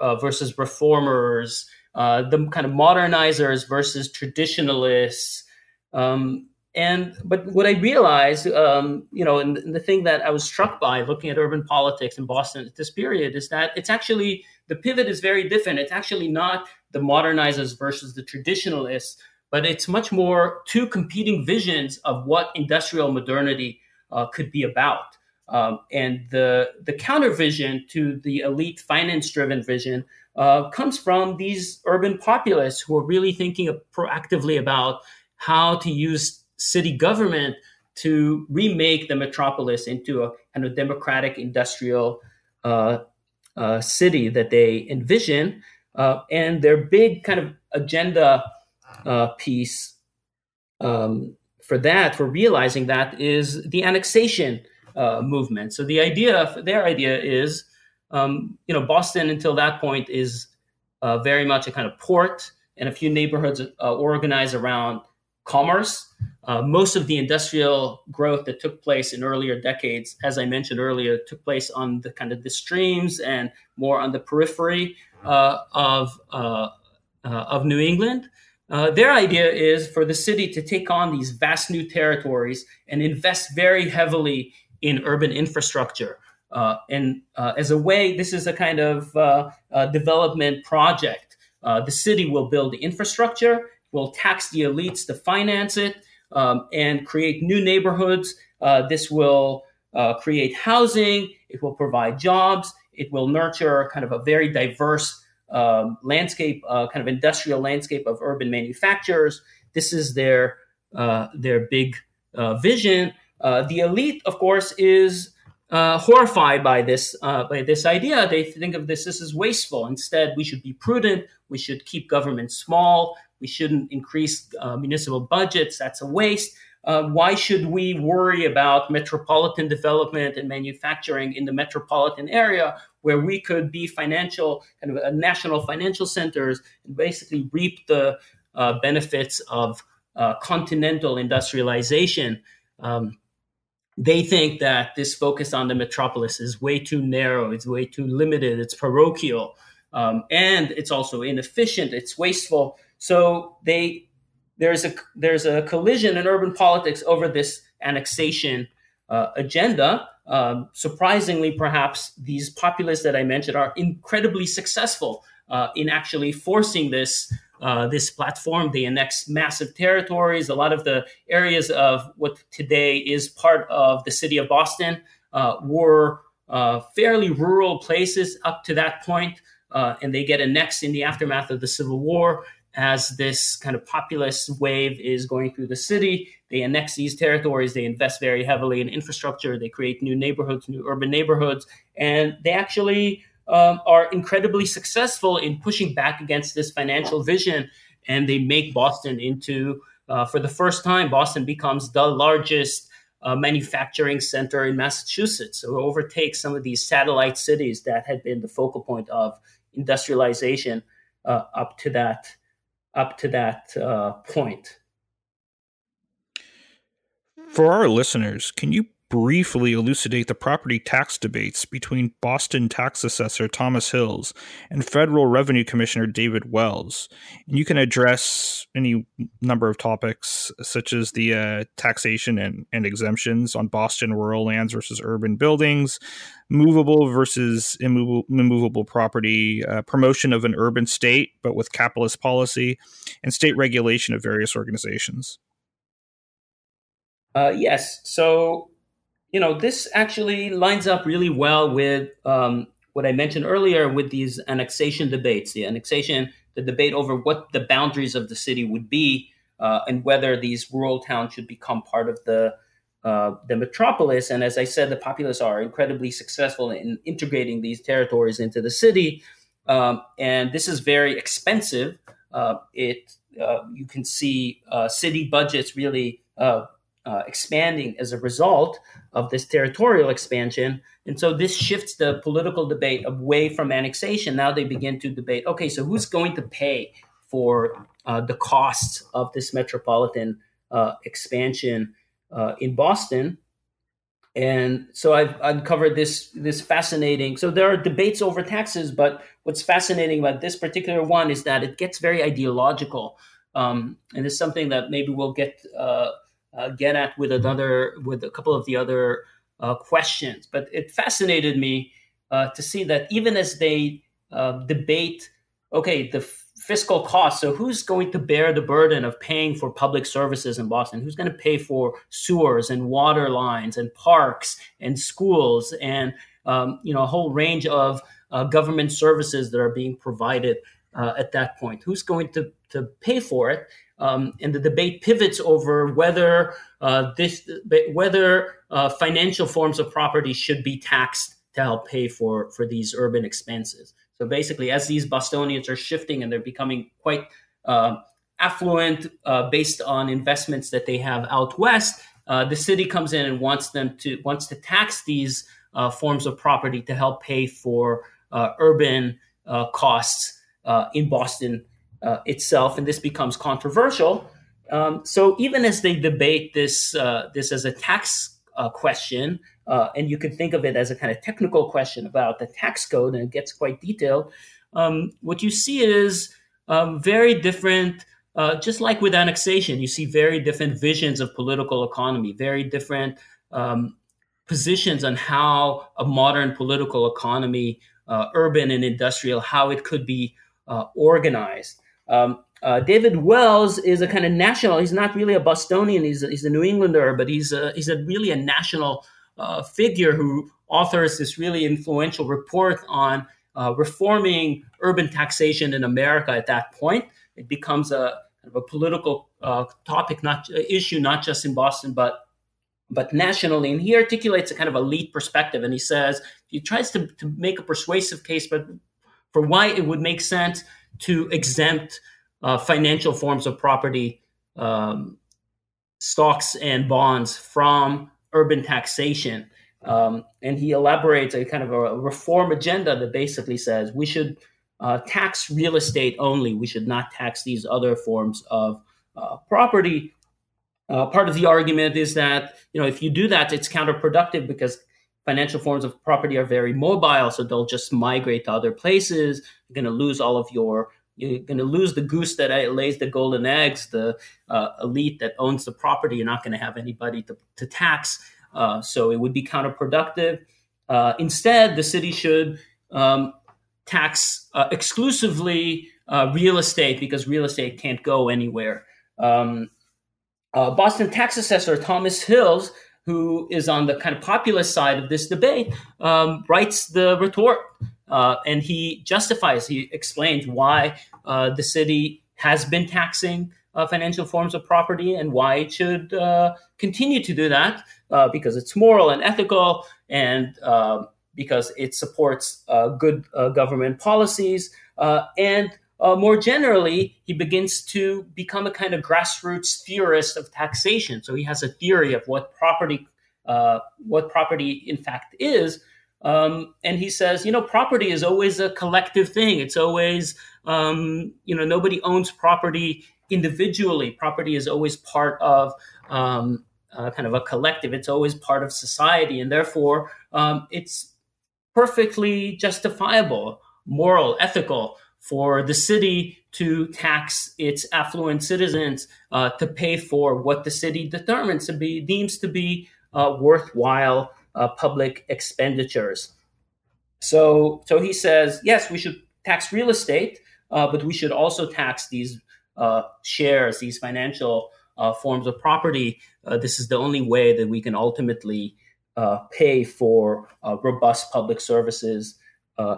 uh, versus reformers, uh, the kind of modernizers versus traditionalists. Um, and but what I realized, um, you know, and, and, the thing that I was struck by looking at urban politics in Boston at this period is that it's actually the pivot is very different. It's actually not the modernizers versus the traditionalists, but it's much more two competing visions of what industrial modernity uh, could be about. Um, and the the counter vision to the elite finance driven vision uh, comes from these urban populists who are really thinking proactively about how to use city government to remake the metropolis into a kind of democratic industrial uh, uh, city that they envision. Uh, and their big kind of agenda uh, piece um, for that, for realizing that, is the annexation uh, movement. So the idea, their idea is, um, you know, Boston until that point is uh, very much a kind of port and a few neighborhoods organized around commerce. Uh, most of the industrial growth that took place in earlier decades, as I mentioned earlier, took place on the kind of the streams and more on the periphery uh, of uh, uh of New England. Uh, their idea is for the city to take on these vast new territories and invest very heavily in urban infrastructure. And as a way, this is a kind of development project. the city will build the infrastructure will tax the elites to finance it um, and create new neighborhoods. Uh, this will uh, create housing. It will provide jobs. It will nurture kind of a very diverse um, landscape, uh, kind of industrial landscape of urban manufacturers. This is their uh, their big uh, vision. Uh, the elite, of course, is horrified by this by this idea. They think of this this is wasteful. Instead, we should be prudent. We should keep government small. We shouldn't increase uh, municipal budgets. That's a waste. Uh, why should we worry about metropolitan development and manufacturing in the metropolitan area where we could be financial, kind of national financial centers and basically reap the uh, benefits of uh, continental industrialization? Um, they think that this focus on the metropolis is way too narrow, it's way too limited, it's parochial, um, and it's also inefficient, it's wasteful. So they there's a there's a collision in urban politics over this annexation uh, agenda. Um, surprisingly, perhaps these populists that I mentioned are incredibly successful uh, in actually forcing this uh, this platform. They annex massive territories. A lot of the areas of what today is part of the city of Boston uh, were uh, fairly rural places up to that point, uh, and they get annexed in the aftermath of the Civil War as this kind of populist wave is going through the city. They annex these territories, they invest very heavily in infrastructure, they create new neighborhoods, new urban neighborhoods, and they actually um, are incredibly successful in pushing back against this financial vision. And they make Boston into, uh, for the first time, Boston becomes the largest uh, manufacturing center in Massachusetts. So it overtakes some of these satellite cities that had been the focal point of industrialization uh, up to that up to that uh, point. For our listeners, can you briefly elucidate the property tax debates between Boston tax assessor Thomas Hills and federal revenue commissioner David Wells. And you can address any number of topics, such as the uh, taxation and, and exemptions on Boston rural lands versus urban buildings, movable versus immovable, immovable property, uh, promotion of an urban state, but with capitalist policy, and state regulation of various organizations. Uh, yes. So you know, this actually lines up really well with um, what I mentioned earlier with these annexation debates, the annexation, the debate over what the boundaries of the city would be uh, and whether these rural towns should become part of the uh, the metropolis. And as I said, the populists are incredibly successful in integrating these territories into the city. Um, and this is very expensive. Uh, it uh, you can see uh, city budgets really uh, expanding as a result of this territorial expansion. And so this shifts the political debate away from annexation. Now they begin to debate okay, so who's going to pay for uh, the costs of this metropolitan uh, expansion uh, in Boston? And so I've uncovered this this fascinating. So there are debates over taxes, but what's fascinating about this particular one is that it gets very ideological, um, and it's something that maybe we'll get uh, get at with another with a couple of the other uh, questions. But it fascinated me uh, to see that even as they uh, debate, okay, the fiscal cost. So who's going to bear the burden of paying for public services in Boston? Who's going to pay for sewers and water lines and parks and schools and um, you know a whole range of uh, government services that are being provided uh, at that point? Who's going to to pay for it? Um, and the debate pivots over whether uh, this whether uh, financial forms of property should be taxed to help pay for for these urban expenses. So basically, as these Bostonians are shifting and they're becoming quite uh, affluent based on investments that they have out west, uh, the city comes in and wants them to wants to tax these uh, forms of property to help pay for uh, urban costs in Boston itself, and this becomes controversial. Um, so even as they debate this this as a tax question, uh, and you can think of it as a kind of technical question about the tax code, and it gets quite detailed. Um, what you see is um, very different, uh, just like with annexation, you see very different visions of political economy, very different um, positions on how a modern political economy, uh, urban and industrial, how it could be uh, organized. Um, uh, David Wells is a kind of national. He's not really a Bostonian. He's a, he's a New Englander, but he's a, he's a really a national uh, figure who authors this really influential report on uh, reforming urban taxation in America at that point. It becomes a, a political uh, topic, not issue, not just in Boston, but but nationally. And he articulates a kind of elite perspective, and he says he tries to, to make a persuasive case, but for why it would make sense to exempt uh, financial forms of property, um, stocks and bonds from urban taxation. Um, and he elaborates a kind of a reform agenda that basically says we should uh, tax real estate only. We should not tax these other forms of uh, property. Uh, part of the argument is that you know if you do that, it's counterproductive because financial forms of property are very mobile, so they'll just migrate to other places. You're going to lose all of your you're going to lose the goose that lays the golden eggs, the uh, elite that owns the property. You're not going to have anybody to, to tax. Uh, so it would be counterproductive. Uh, instead, the city should um, tax uh, exclusively uh, real estate because real estate can't go anywhere. Um, uh, Boston tax assessor Thomas Hills, who is on the kind of populist side of this debate, um, writes the retort. Uh, and he justifies, he explains why uh, the city has been taxing uh, financial forms of property and why it should uh, continue to do that uh, because it's moral and ethical and uh, because it supports good government policies. and more generally, he begins to become a kind of grassroots theorist of taxation. So he has a theory of what property, what property in fact is, um, and he says, you know, property is always a collective thing. It's always, um, you know, nobody owns property individually. Property is always part of um, uh, kind of a collective. It's always part of society, and therefore, um, it's perfectly justifiable, moral, ethical for the city to tax its affluent citizens uh, to pay for what the city determines to be deems to be uh, worthwhile uh, public expenditures. So, so he says, yes, we should tax real estate, uh, but we should also tax these uh, shares, these financial uh, forms of property. This is the only way that we can ultimately pay for robust public services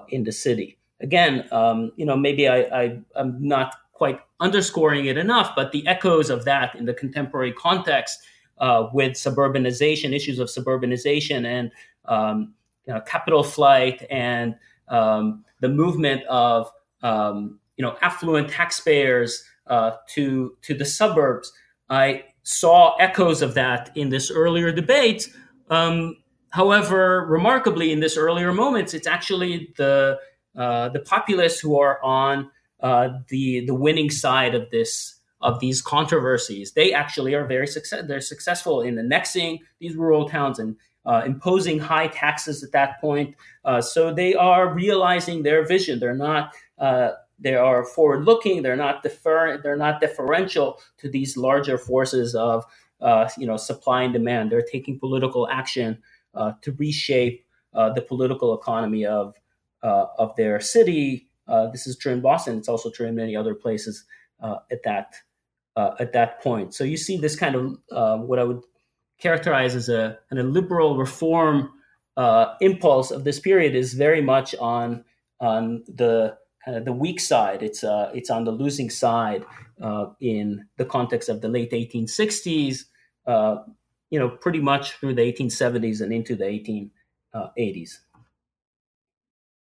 in the city. Again, um, you know, maybe I, I, I'm not quite underscoring it enough, but the echoes of that in the contemporary context uh, with suburbanization, issues of suburbanization and um, you know, capital flight and um, the movement of um, you know affluent taxpayers uh, to to the suburbs. I saw echoes of that in this earlier debate. Um, however, remarkably, in this earlier moments, it's actually the uh, the populists who are on uh, the the winning side of this of these controversies. They actually are very success. They're successful in annexing these rural towns and uh, imposing high taxes at that point. Uh, so they are realizing their vision. They're not. Uh, they are forward looking. They're not defer. They're not deferential to these larger forces of you know supply and demand. They're taking political action to reshape the political economy of of their city. this is true in Boston. It's also true in many other places at that at that point. So you see this kind of what I would characterize as a, a liberal reform uh, impulse of this period is very much on on the kind of the weak side. It's uh, it's on the losing side uh, in the context of the late 1860s. Uh, you know, pretty much through the 1870s and into the 1880s.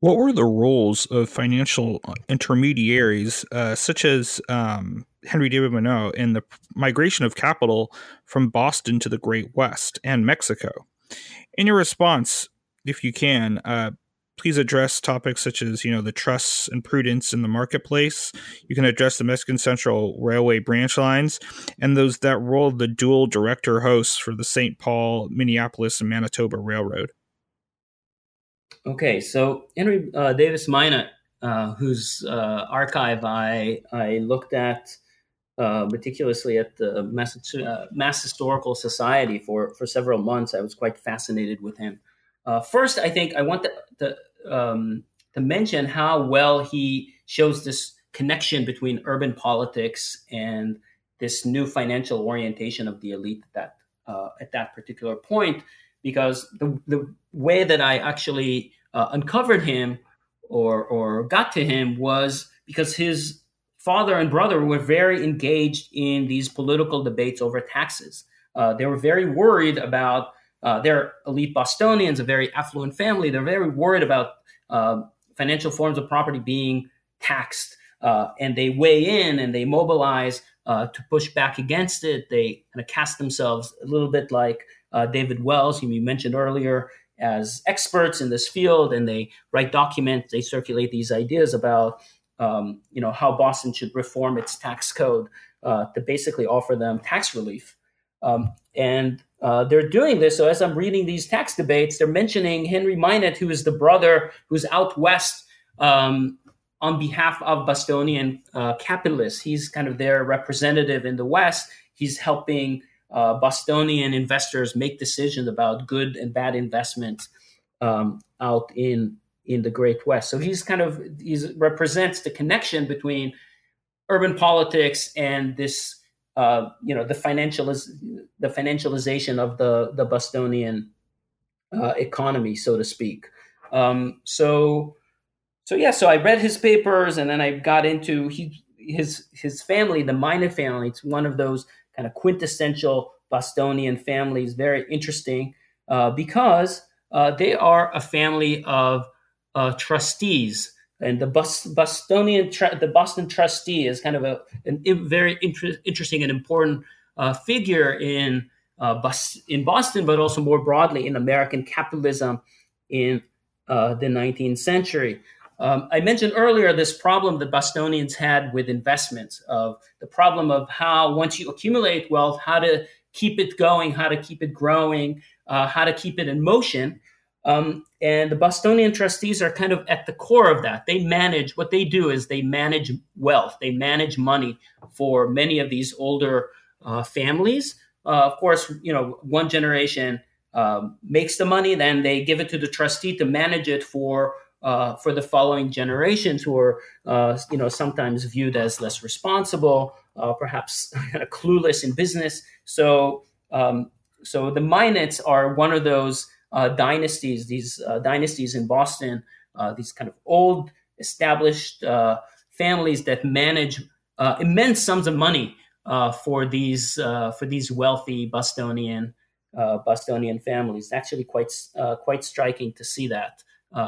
What were the roles of financial intermediaries, uh, such as um, Henry David Monroe in the migration of capital from Boston to the Great West and Mexico. In your response, if you can, uh, please address topics such as you know the trusts and prudence in the marketplace. You can address the Mexican Central Railway branch lines and those that role the dual director hosts for the St. Paul, Minneapolis, and Manitoba Railroad. Okay, so Henry uh, Davis Minot, uh, whose uh, archive I I looked at uh, meticulously at the Mass, uh, Mass, Historical Society for, for several months. I was quite fascinated with him. Uh, first, I think I want to, to, um, to mention how well he shows this connection between urban politics and this new financial orientation of the elite at that, at that particular point. Because the, the way that I actually uh, uncovered him or, or got to him was because his father and brother were very engaged in these political debates over taxes. Uh, they were very worried about uh, their elite Bostonians, a very affluent family. They're very worried about uh, financial forms of property being taxed, uh, and they weigh in and they mobilize uh, to push back against it. They kind of cast themselves a little bit like uh, David Wells, whom you mentioned earlier, as experts in this field, and they write documents. They circulate these ideas about um, you know, how Boston should reform its tax code uh, to basically offer them tax relief. Um, and uh, they're doing this. So as I'm reading these tax debates, they're mentioning Henry Minot, who is the brother who's out west um, on behalf of Bostonian uh, capitalists. He's kind of their representative in the West. He's helping uh, Bostonian investors make decisions about good and bad investments um, out in in the Great West. So he's kind of he represents the connection between urban politics and this uh, you know the financializ- the financialization of the the Bostonian uh, economy, so to speak. Um, so so yeah, so I read his papers and then I got into he his his family, the Minot family. It's one of those kind of quintessential Bostonian families, very interesting uh, because uh, they are a family of uh, trustees. And the Bostonian, the Boston trustee is kind of a, very inter- interesting and important uh, figure in uh, Bos- in Boston, but also more broadly in American capitalism in uh, the 19th century. Um, I mentioned earlier this problem that Bostonians had with investments, of the problem of how once you accumulate wealth, how to keep it going, how to keep it growing, uh, how to keep it in motion. Um, and the Bostonian trustees are kind of at the core of that. They manage what they do is they manage wealth, they manage money for many of these older uh, families. Uh, of course, you know, one generation um, makes the money, then they give it to the trustee to manage it for uh, for the following generations, who are uh, you know sometimes viewed as less responsible uh, perhaps kind of clueless in business. So, um, so the Minots are one of those uh, dynasties, these uh, dynasties in Boston, uh, these kind of old established families that manage immense sums of money for these for these wealthy Bostonian Bostonian families. It's actually quite quite striking to see that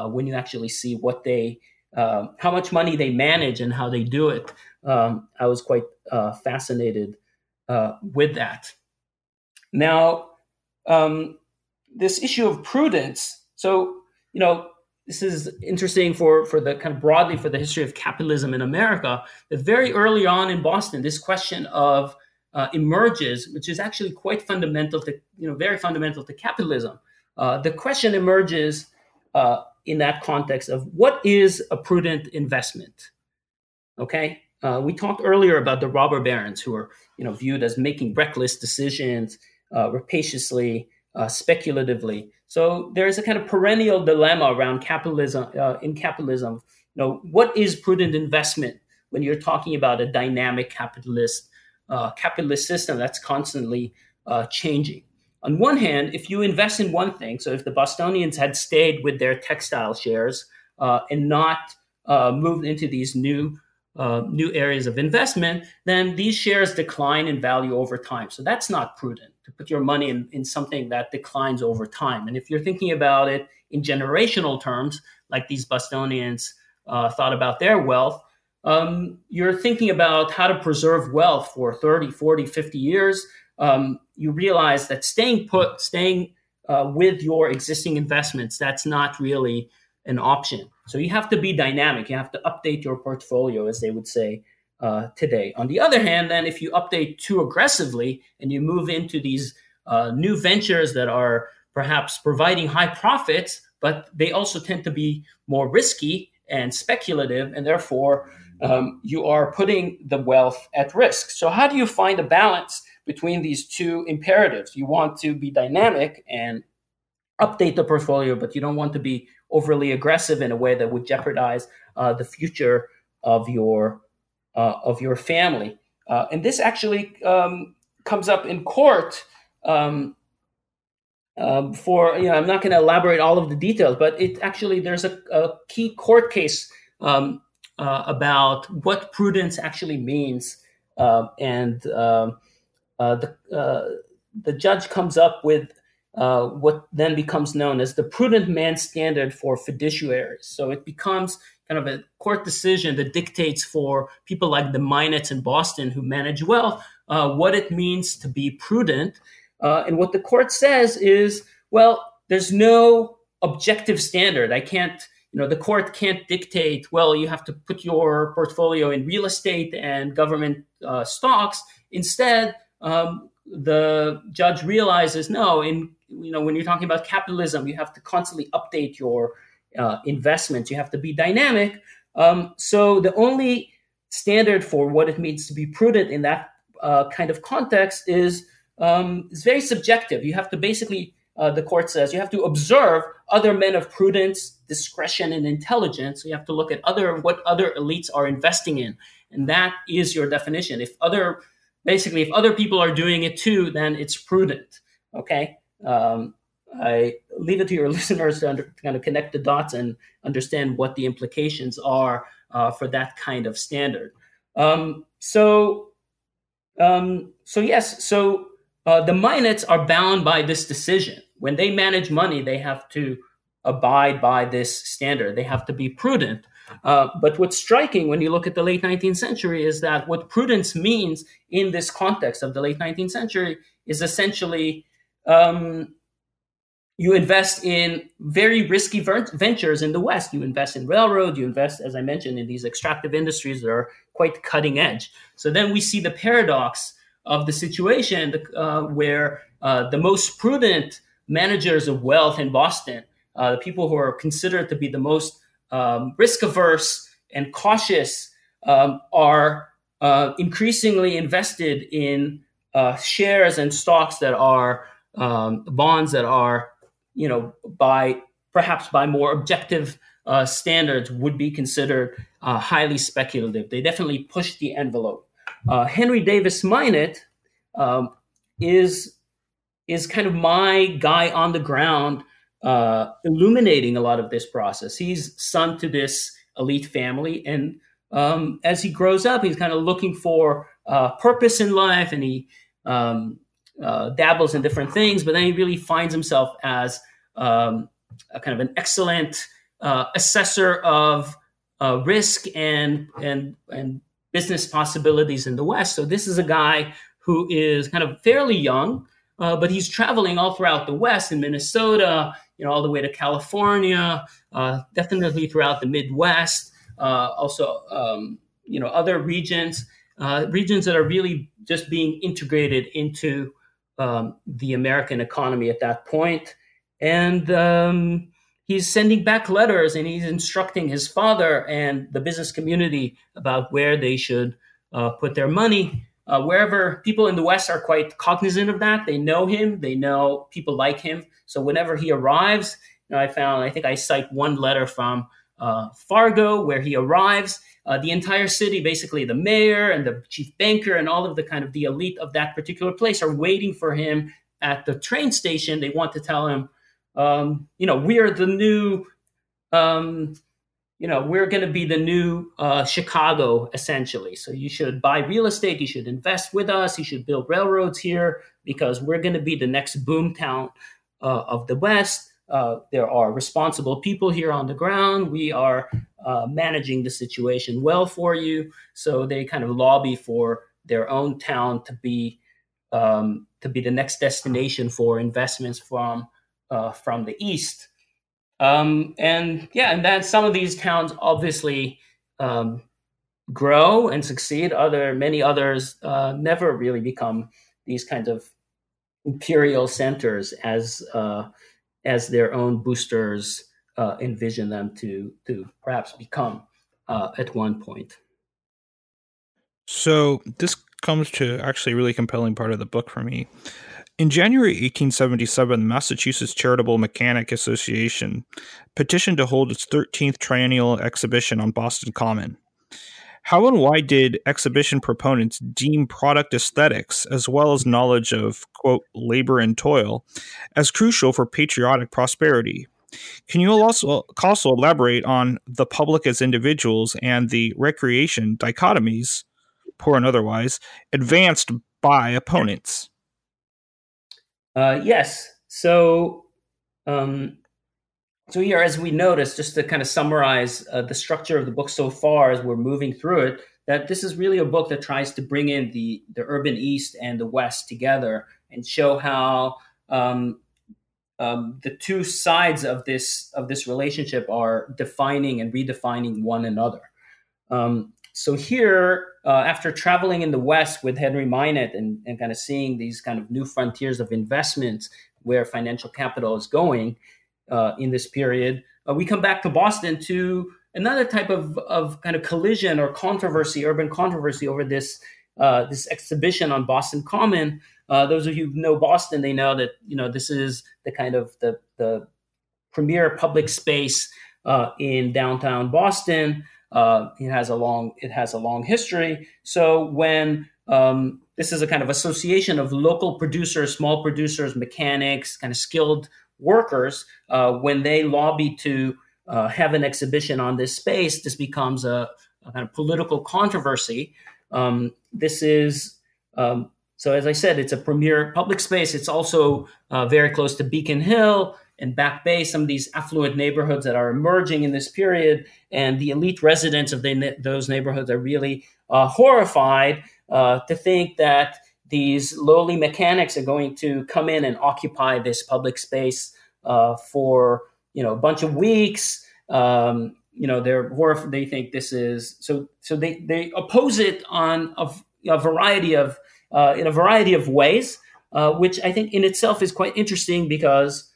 when you actually see what they um, how much money they manage and how they do it. Um, I was quite uh, fascinated uh, with that. Now, um, this issue of prudence. So, you know, this is interesting for for the kind of broadly for the history of capitalism in America. That very early on in Boston, this question of uh, emerges, which is actually quite fundamental to you know very fundamental to capitalism. Uh, the question emerges uh, in that context of what is a prudent investment. Okay, uh, we talked earlier about the robber barons who are you know viewed as making reckless decisions, uh, rapaciously, uh, speculatively. So there is a kind of perennial dilemma around capitalism uh, in capitalism. You know, what is prudent investment when you're talking about a dynamic capitalist uh, capitalist system that's constantly uh, changing? On one hand, if you invest in one thing, so if the Bostonians had stayed with their textile shares uh, and not uh, moved into these new uh, new areas of investment, then these shares decline in value over time. So that's not prudent to put your money in, in something that declines over time. And if you're thinking about it in generational terms, like these Bostonians uh, thought about their wealth, um, you're thinking about how to preserve wealth for 30, 40, 50 years um, you realize that staying put, staying uh, with your existing investments, that's not really an option. So you have to be dynamic. You have to update your portfolio, as they would say uh, today. On the other hand, then if you update too aggressively and you move into these uh, new ventures that are perhaps providing high profits, but they also tend to be more risky and speculative, and therefore um, you are putting the wealth at risk. So how do you find a balance between these two imperatives. You want to be dynamic and update the portfolio, but you don't want to be overly aggressive in a way that would jeopardize uh, the future of your uh, of your family. Uh, and this actually um, comes up in court. Um, uh, for you know, I'm not going to elaborate all of the details, but it actually there's a, a key court case um, uh, about what prudence actually means, uh, and um, the uh, the judge comes up with uh, what then becomes known as the prudent man standard for fiduciaries. So it becomes kind of a court decision that dictates for people like the Minots in Boston who manage wealth uh, what it means to be prudent. Uh, and what the court says is, well, there's no objective standard. I can't, you know, the court can't dictate, well, you have to put your portfolio in real estate and government uh, stocks. Instead, um, the judge realizes no, in you know when you're talking about capitalism, you have to constantly update your uh, investments. You have to be dynamic. Um, so the only standard for what it means to be prudent in that uh, kind of context is um, very subjective. You have to basically, uh, the court says, you have to observe other men of prudence, discretion, and intelligence. So you have to look at other what other elites are investing in, and that is your definition. If other basically, if other people are doing it too, then it's prudent. Okay. Um, I leave it to your listeners to, under, to, kind of connect the dots and understand what the implications are uh, for that kind of standard. Um, so, um, so yes, so uh, the Minots are bound by this decision. When they manage money, they have to abide by this standard. They have to be prudent. Uh, but what's striking when you look at the late 19th century is that what prudence means in this context of the late 19th century is essentially um, you invest in very risky ventures in the West. You invest in railroad, you invest, as I mentioned, in these extractive industries that are quite cutting edge. So then we see the paradox of the situation uh, where uh, the most prudent managers of wealth in Boston, uh, the people who are considered to be the most um, risk averse and cautious um, are uh, increasingly invested in uh, shares and stocks that are um, bonds that are, you know, by perhaps by more objective uh, standards would be considered uh, highly speculative. They definitely push the envelope. uh, Henry Davis Minot um, is is kind of my guy on the ground, uh, illuminating a lot of this process. He's son to this elite family, and um, as he grows up, he's kind of looking for uh, purpose in life, and he um, uh, dabbles in different things. But then he really finds himself as um, a kind of an excellent uh, assessor of uh, risk and and and business possibilities in the West. So this is a guy who is kind of fairly young, uh, but he's traveling all throughout the West in Minnesota, you know, all the way to California, uh, definitely throughout the Midwest, uh, also, um, you know, other regions, uh, regions that are really just being integrated into um, the American economy at that point. And um, he's sending back letters and he's instructing his father and the business community about where they should uh, put their money. Uh, wherever people in the West are quite cognizant of that, they know him, they know people like him. So whenever he arrives, you know, I found, I think I cite one letter from uh, Fargo where he arrives. Uh, the entire city, basically the mayor and the chief banker and all of the kind of the elite of that particular place are waiting for him at the train station. They want to tell him, um, you know, we are the new, um, you know, we're going to be the new uh, Chicago essentially. So you should buy real estate. You should invest with us. You should build railroads here because we're going to be the next boom town uh, of the West. Uh, there are responsible people here on the ground. We are uh, managing the situation well for you. So they kind of lobby for their own town to be um, to be the next destination for investments from uh, from the east. Um, and yeah, and then some of these towns obviously um, grow and succeed. Other many others uh, never really become these kinds of imperial centers as uh, as their own boosters uh, envision them to to perhaps become uh, at one point. So this comes to actually a really compelling part of the book for me. In January 1877, the Massachusetts Charitable Mechanic Association petitioned to hold its 13th triennial exhibition on Boston Common. How and why did exhibition proponents deem product aesthetics, as well as knowledge of, quote, labor and toil, as crucial for patriotic prosperity? Can you also, also elaborate on the public as individuals and the recreation dichotomies, poor and otherwise, advanced by opponents? Uh, yes. So, um, so here, as we notice, just to kind of summarize uh, the structure of the book so far as we're moving through it, that this is really a book that tries to bring in the the urban East and the West together and show how um, um, the two sides of this of this relationship are defining and redefining one another. Um, so here, uh, after traveling in the West with Henry Minot and, and kind of seeing these kind of new frontiers of investments where financial capital is going uh, in this period, uh, we come back to Boston to another type of, of kind of collision or controversy, urban controversy over this uh, this exhibition on Boston Common. Uh, those of you who know Boston, they know that you know this is the kind of the the premier public space uh, in downtown Boston. Uh, it has a long it has a long history. So when um, this is a kind of association of local producers, small producers, mechanics, kind of skilled workers. Uh, when they lobby to uh, have an exhibition on this space, this becomes a, a kind of political controversy. Um, this is um, so, as I said, it's a premier public space. It's also uh, very close to Beacon Hill and Back Bay, some of these affluent neighborhoods that are emerging in this period. And the elite residents of the, those neighborhoods are really uh, horrified uh, to think that these lowly mechanics are going to come in and occupy this public space uh, for you know a bunch of weeks. Um, you know they're horrified. They think this is so. So they they oppose it on a, a variety of uh, in a variety of ways, uh, which I think in itself is quite interesting because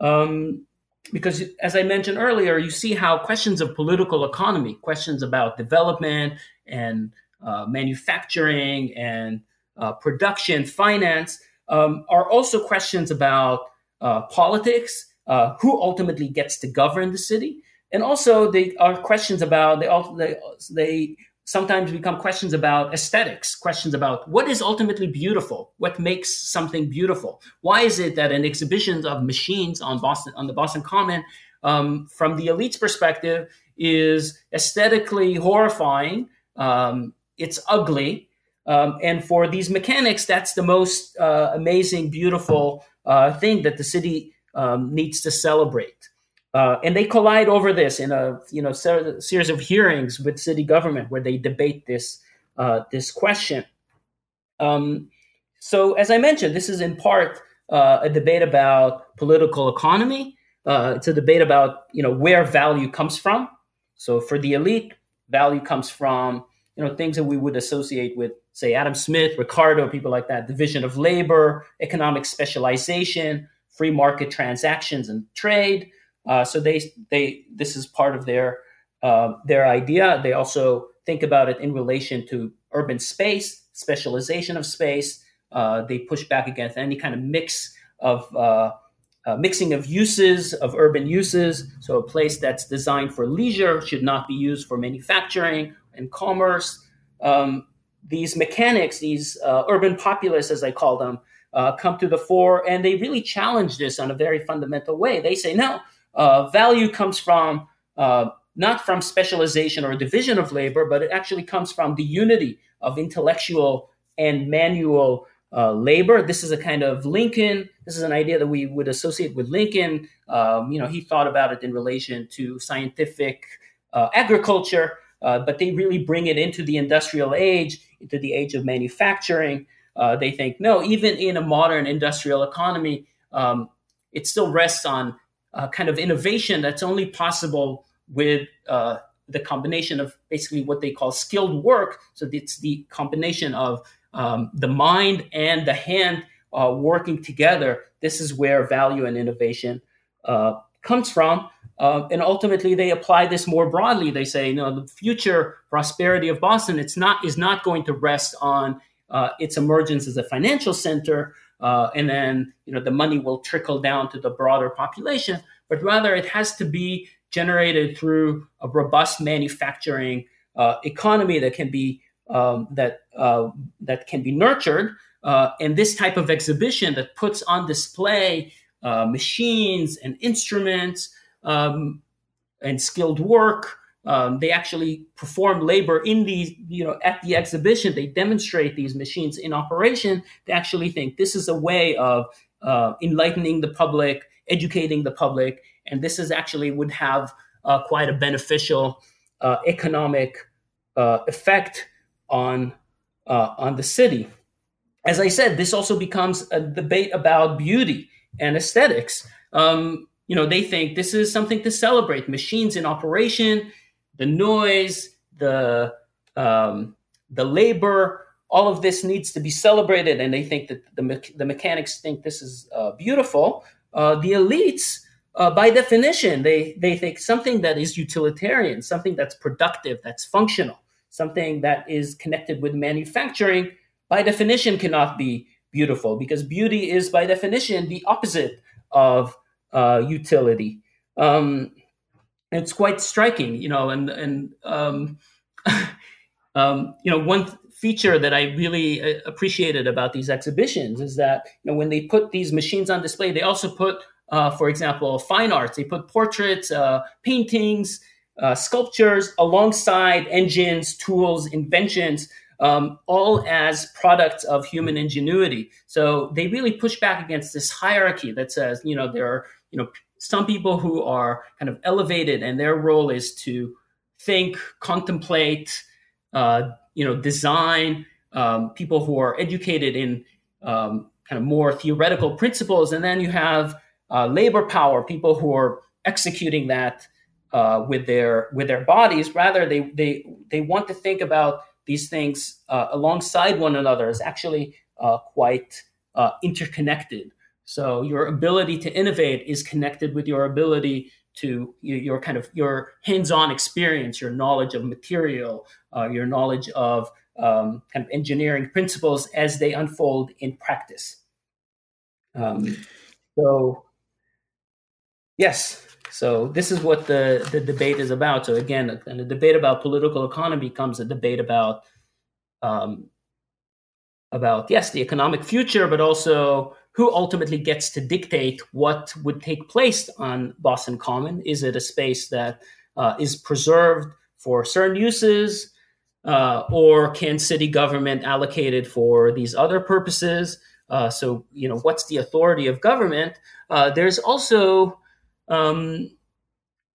um, because as I mentioned earlier, you see how questions of political economy, questions about development and uh, manufacturing and uh, production, finance, um, are also questions about uh, politics, uh, who ultimately gets to govern the city, and also they are questions about they they sometimes become questions about aesthetics, questions about what is ultimately beautiful, what makes something beautiful. Why is it that an exhibition of machines on Boston on the Boston Common, um, from the elite's perspective, is aesthetically horrifying? Um, it's ugly, um, and for these mechanics, that's the most uh, amazing, beautiful uh, thing that the city um, needs to celebrate. Uh, and they collide over this in a you know ser- series of hearings with city government where they debate this uh, this question. Um, so, as I mentioned, this is in part uh, a debate about political economy. Uh, it's a debate about you know where value comes from. So, for the elite, value comes from you know things that we would associate with, say, Adam Smith, Ricardo, people like that, division of labor, economic specialization, free market transactions and trade. Uh, so they they this is part of their uh, their idea. They also think about it in relation to urban space, specialization of space. Uh, they push back against any kind of mix of uh, uh, mixing of uses of urban uses. So a place that's designed for leisure should not be used for manufacturing and commerce. Um, these mechanics, these uh, urban populists, as I call them, come to the fore, and they really challenge this on a very fundamental way. They say, no, uh, value comes from uh, not from specialization or division of labor, but it actually comes from the unity of intellectual and manual uh, labor. This is a kind of Lincoln. This is an idea that we would associate with Lincoln. Um, you know, he thought about it in relation to scientific uh, agriculture, uh, but they really bring it into the industrial age, into the age of manufacturing. Uh, they think no, even in a modern industrial economy, um, it still rests on uh, kind of innovation that's only possible with uh, the combination of basically what they call skilled work. So it's the combination of um, the mind and the hand uh, working together. This is where value and innovation uh, comes from. Uh, and ultimately, they apply this more broadly. They say, you know, the future prosperity of Boston it's not is not going to rest on uh, its emergence as a financial center, uh, and then you know the money will trickle down to the broader population, but rather it has to be generated through a robust manufacturing uh, economy that can be um, that uh, that can be nurtured. Uh, and this type of exhibition that puts on display uh, machines and instruments um, and skilled work um, they actually perform labor in these, you know, at the exhibition. They demonstrate these machines in operation. They actually think this is a way of uh, enlightening the public, educating the public, and this is actually would have uh, quite a beneficial uh, economic uh, effect on uh, on the city. As I said, this also becomes a debate about beauty and aesthetics. Um, you know, they think this is something to celebrate. Machines in operation the noise, the um, the labor, all of this needs to be celebrated, and they think that the me- the mechanics think this is uh, beautiful. Uh, the elites, uh, by definition, they they think something that is utilitarian, something that's productive, that's functional, something that is connected with manufacturing, by definition, cannot be beautiful because beauty is by definition the opposite of uh, utility. Um, it's quite striking, you know, and and um, um, you know one feature that I really uh, appreciated about these exhibitions is that you know when they put these machines on display, they also put, uh, for example, fine arts. They put portraits, uh, paintings, uh, sculptures alongside engines, tools, inventions. Um, all as products of human ingenuity. So they really push back against this hierarchy that says, you know, there are, you know, some people who are kind of elevated and their role is to think, contemplate, uh, you know, design. Um, people who are educated in um, kind of more theoretical principles, and then you have uh, labor power, people who are executing that uh, with their with their bodies. Rather, they they they want to think about these things uh, alongside one another as actually uh, quite uh, interconnected. So your ability to innovate is connected with your ability to your, kind of your hands-on experience, your knowledge of material, uh, your knowledge of um, kind of engineering principles as they unfold in practice. Um, so, yes. so this is what the, the debate is about. So again, and the debate about political economy becomes a debate about um, about yes the economic future, but also who ultimately gets to dictate what would take place on Boston Common. Is it a space that uh, is preserved for certain uses, uh, or can city government allocate it for these other purposes? Uh, so you know what's the authority of government? Uh, there's also um,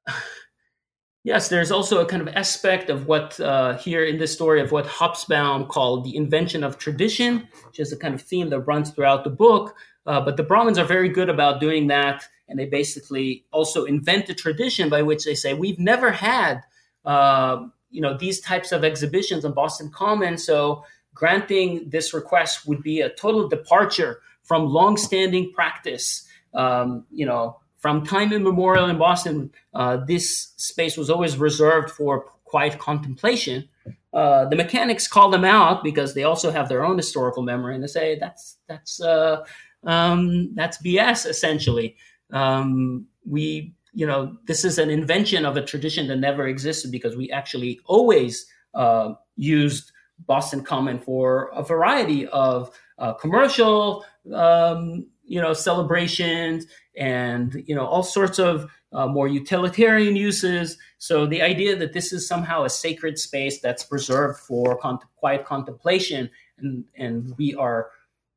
yes, there's also a kind of aspect of what uh, here in this story of what Hobsbawm called the invention of tradition, which is a kind of theme that runs throughout the book. Uh, but the Brahmins are very good about doing that, and they basically also invent a tradition by which they say we've never had, uh, you know, these types of exhibitions on Boston Common. So granting this request would be a total departure from long-standing practice. Um, you know, from time immemorial in Boston, uh, this space was always reserved for quiet contemplation. Uh, the mechanics call them out because they also have their own historical memory, and they say that's that's uh, um, that's BS essentially. Um, we, you know, this is an invention of a tradition that never existed because we actually always uh, used Boston Common for a variety of uh, commercial, um, you know, celebrations and you know all sorts of uh, more utilitarian uses. So the idea that this is somehow a sacred space that's preserved for quiet contemplation, and and we are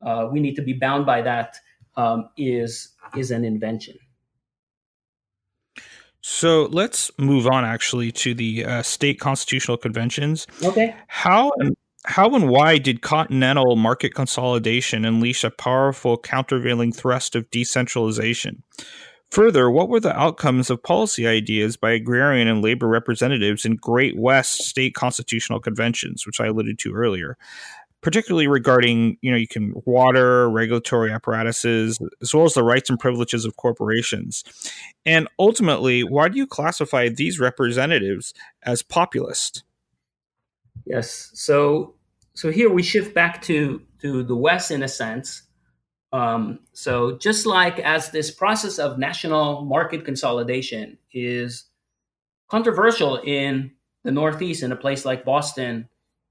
uh, we need to be bound by that um, is is an invention. So let's move on actually to the uh, state constitutional conventions. Okay. How how and why did continental market consolidation unleash a powerful countervailing thrust of decentralization? Further, what were the outcomes of policy ideas by agrarian and labor representatives in Great West state constitutional conventions, which I alluded to earlier? Particularly regarding, you know, you can water, regulatory apparatuses, as well as the rights and privileges of corporations. And ultimately, why do you classify these representatives as populist? Yes. So so here we shift back to to the West in a sense. Um, so just like as this process of national market consolidation is controversial in the Northeast, in a place like Boston,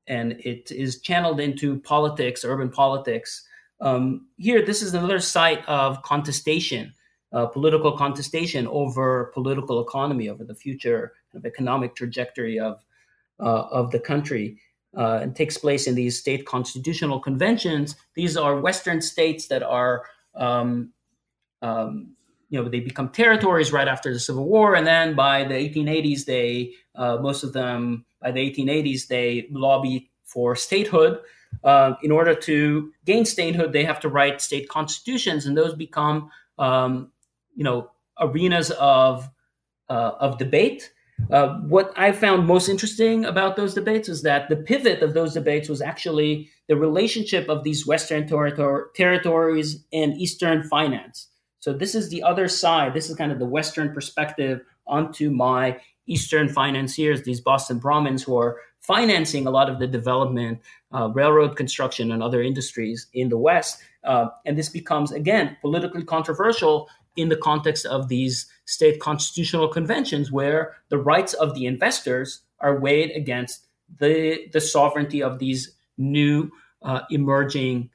and it is channeled into politics, urban politics. Um, here, this is another site of contestation, uh, political contestation over political economy, over the future of economic trajectory of uh, of the country uh, and takes place in these state constitutional conventions. These are Western states that are, um, um, you know, they become territories right after the Civil War, and then by the 1880s, they uh, most of them by the 1880s they lobby for statehood. Uh, in order to gain statehood, they have to write state constitutions, and those become, um, you know, arenas of uh, of debate uh, what I found most interesting about those debates is that the pivot of those debates was actually the relationship of these Western territor- territories and Eastern finance. So this is the other side. This is kind of the Western perspective onto my Eastern financiers, these Boston Brahmins who are financing a lot of the development, uh, railroad construction, and other industries in the West. Uh, and this becomes, again, politically controversial in the context of these state constitutional conventions where the rights of the investors are weighed against the, the sovereignty of these new uh, emerging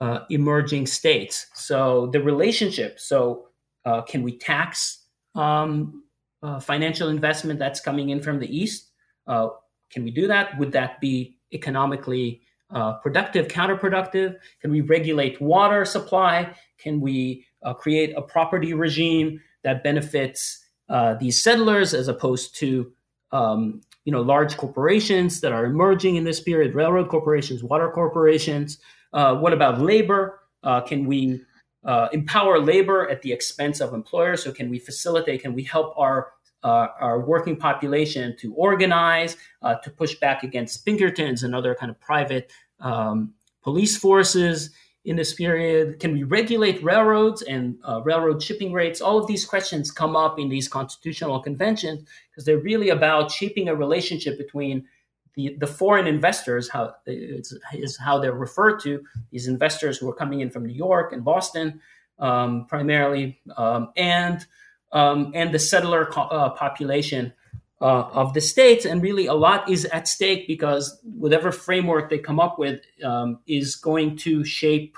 uh, emerging states. So the relationship. So uh, can we tax um, uh, financial investment that's coming in from the east? Uh, can we do that? Would that be economically uh, productive, counterproductive? Can we regulate water supply? Can we uh, create a property regime that benefits uh, these settlers as opposed to um, you know large corporations that are emerging in this period, railroad corporations, water corporations. What about labor? Can we uh, empower labor at the expense of employers? So can we facilitate? Can we help our uh, our working population to organize, uh, to push back against Pinkertons and other kind of private um, police forces in this period? Can we regulate railroads and uh, railroad shipping rates? All of these questions come up in these constitutional conventions because they're really about shaping a relationship between the, the foreign investors, how is how they're referred to, these investors who are coming in from New York and Boston um, primarily, um, and um, and the settler co- uh, population uh, of the states. And really, a lot is at stake because whatever framework they come up with um, is going to shape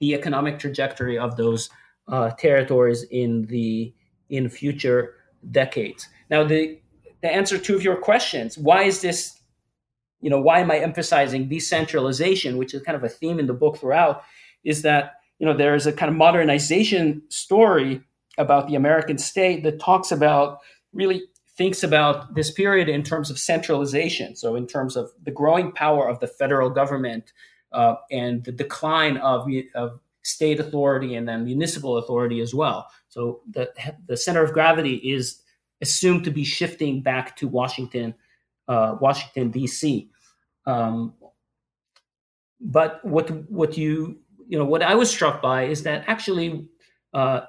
the economic trajectory of those uh, territories in the in future decades. Now, the the answer to your questions: Why is this? You know, why am I emphasizing decentralization, which is kind of a theme in the book throughout? Is that you know there is a kind of modernization story about the American state that talks about really thinks about this period in terms of centralization. So, in terms of the growing power of the federal government uh, and the decline of, of state authority and then municipal authority as well. So, the, the center of gravity is assumed to be shifting back to Washington, uh, Washington D.C. Um, but what what you you know what I was struck by is that actually uh,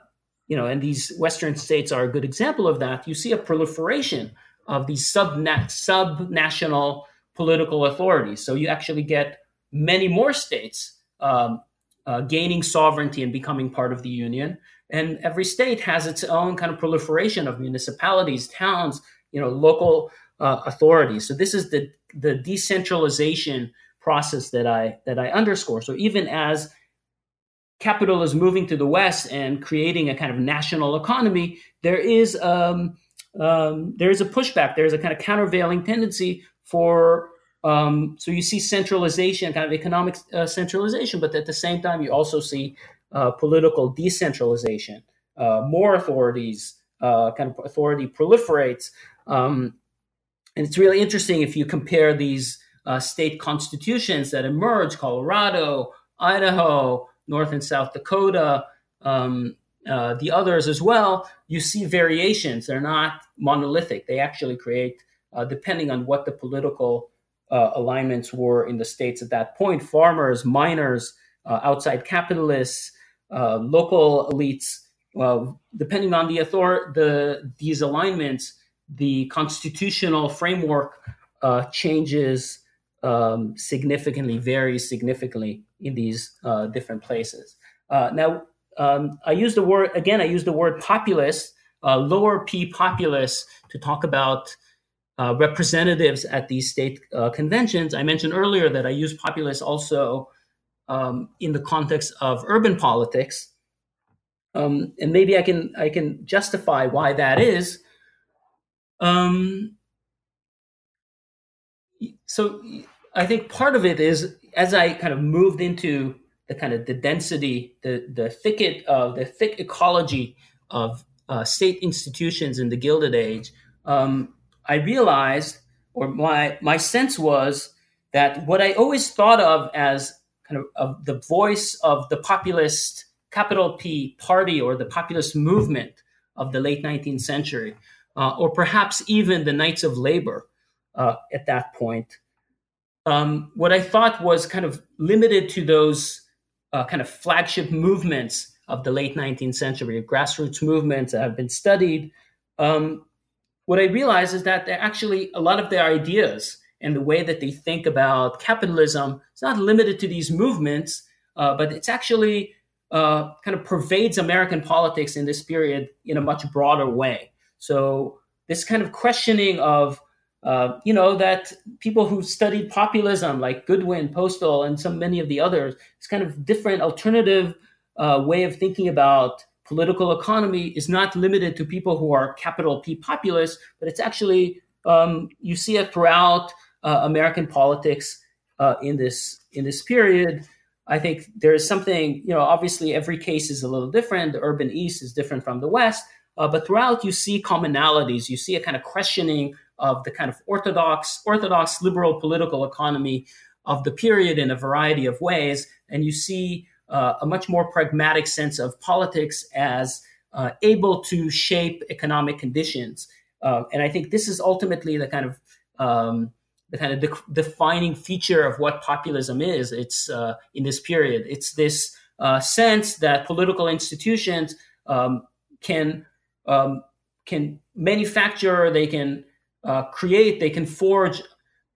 you know, and these Western states are a good example of that. You see a proliferation of these sub sub-national political authorities. So you actually get many more states um, uh, gaining sovereignty and becoming part of the union. And every state has its own kind of proliferation of municipalities, towns, you know, local uh, authorities. So this is the the decentralization process that I that I underscore. So even as capital is moving to the west and creating a kind of national economy, there is um, um, there is a pushback. There is a kind of countervailing tendency for um, so you see centralization, kind of economic uh, centralization, but at the same time you also see uh, political decentralization. Uh, more authorities, uh, kind of authority proliferates, um, and it's really interesting if you compare these uh, state constitutions that emerge: Colorado, Idaho, North and South Dakota, um, uh, the others as well, you see variations. They're not monolithic. They actually create, uh, depending on what the political uh, alignments were in the states at that point, farmers, miners, uh, outside capitalists, uh, local elites. depending on the author, the these alignments, the constitutional framework uh, changes um, significantly, varies significantly in these uh, different places. Uh, now, um, I use the word again. I use the word populist, uh, lower P populist, to talk about uh, representatives at these state uh, conventions. I mentioned earlier that I use populist also um, in the context of urban politics, um, and maybe I can I can justify why that is. Um, so I think part of it is as I kind of moved into the kind of the density, the the thicket of the thick ecology of uh, state institutions in the Gilded Age, um, I realized, or my my sense was that what I always thought of as kind of, of the voice of the populist capital P party or the populist movement of the late 19th century, uh, or perhaps even the Knights of Labor uh, at that point, um, what I thought was kind of limited to those uh, kind of flagship movements of the late 19th century, grassroots movements that have been studied. Um, what I realized is that actually a lot of their ideas and the way that they think about capitalism is not limited to these movements, uh, but it's actually uh, kind of pervades American politics in this period in a much broader way. So this kind of questioning of uh, you know that people who studied populism like Goodwyn Postel and so many of the others it's kind of different alternative uh, way of thinking about political economy is not limited to people who are capital p populists but it's actually um, you see it throughout uh, american politics uh, in this in this period. I think there is something you know obviously every case is a little different. The urban east is different from the west uh, but throughout you see commonalities you see a kind of questioning of the kind of orthodox, orthodox liberal political economy of the period in a variety of ways, and you see uh, a much more pragmatic sense of politics as uh, able to shape economic conditions. Uh, and I think this is ultimately the kind of um, the kind of de- defining feature of what populism is. It's uh, in this period. It's this uh, sense that political institutions um, can um, can manufacture, they can uh, create, they can forge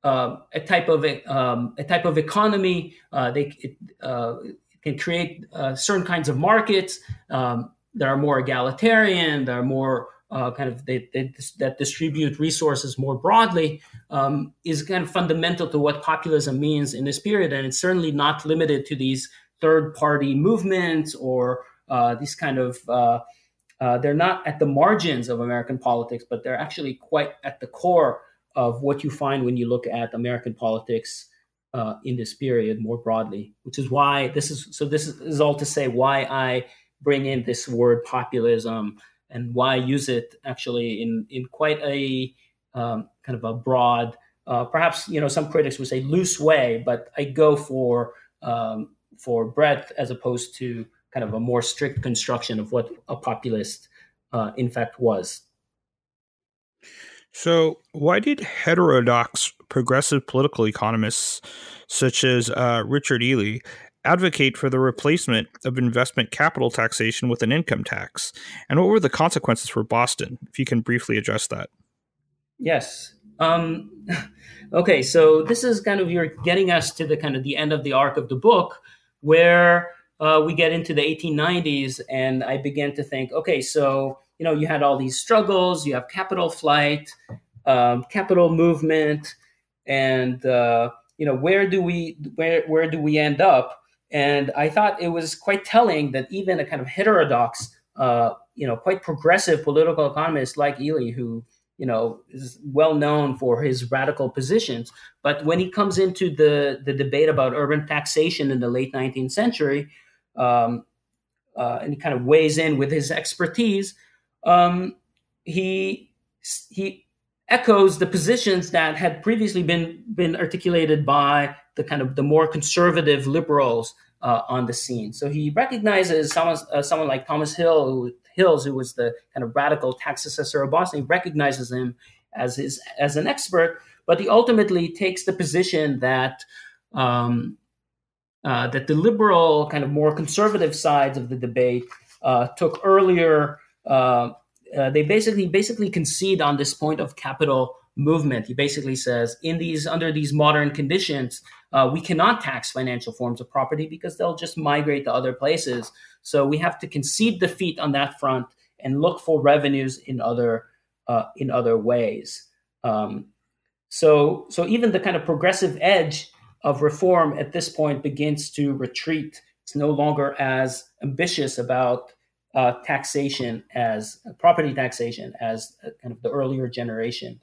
uh, a type of um, a type of economy. Uh, they it, uh, can create uh, certain kinds of markets. Um, that are more egalitarian, that are more uh, kind of they, they, that distribute resources more broadly um, is kind of fundamental to what populism means in this period, and it's certainly not limited to these third party movements or these kind of uh, they're not at the margins of American politics, but they're actually quite at the core of what you find when you look at American politics uh, in this period more broadly. Which is why this is so. This is all to say why I bring in this word populism and why I use it actually in in quite a um, kind of a broad, uh, perhaps you know some critics would say loose way, but I go for um, for breadth as opposed to kind of a more strict construction of what a populist uh, in fact was. So, why did heterodox progressive political economists such as uh, Richard Ely advocate for the replacement of investment capital taxation with an income tax? And what were the consequences for Boston? If you can briefly address that. Yes. Um, okay, so this is kind of you're getting us to the kind of the end of the arc of the book, where uh, we get into the 1890s, and I began to think, okay, so you know, you had all these struggles, you have capital flight, um, capital movement, and uh, you know, where do we where where do we end up? And I thought it was quite telling that even a kind of heterodox, uh, you know, quite progressive political economist like Ely, who you know is well known for his radical positions, but when he comes into the the debate about urban taxation in the late 19th century, um, uh, and he kind of weighs in with his expertise, um, he he echoes the positions that had previously been been articulated by the kind of the more conservative liberals uh, on the scene. So he recognizes someone uh, someone like Thomas Hill, who, Hills, who was the kind of radical tax assessor of Boston. He recognizes him as his as an expert, but he ultimately takes the position that. Um, uh, that the liberal, kind of more conservative sides of the debate uh, took earlier uh, uh, they basically basically concede on this point of capital movement. He basically says, in these under these modern conditions, uh, we cannot tax financial forms of property because they'll just migrate to other places. So we have to concede defeat on that front and look for revenues in other uh, in other ways. Um, so so even the kind of progressive edge of reform at this point begins to retreat. It's no longer as ambitious about uh, taxation as uh, property taxation as uh, kind of the earlier generation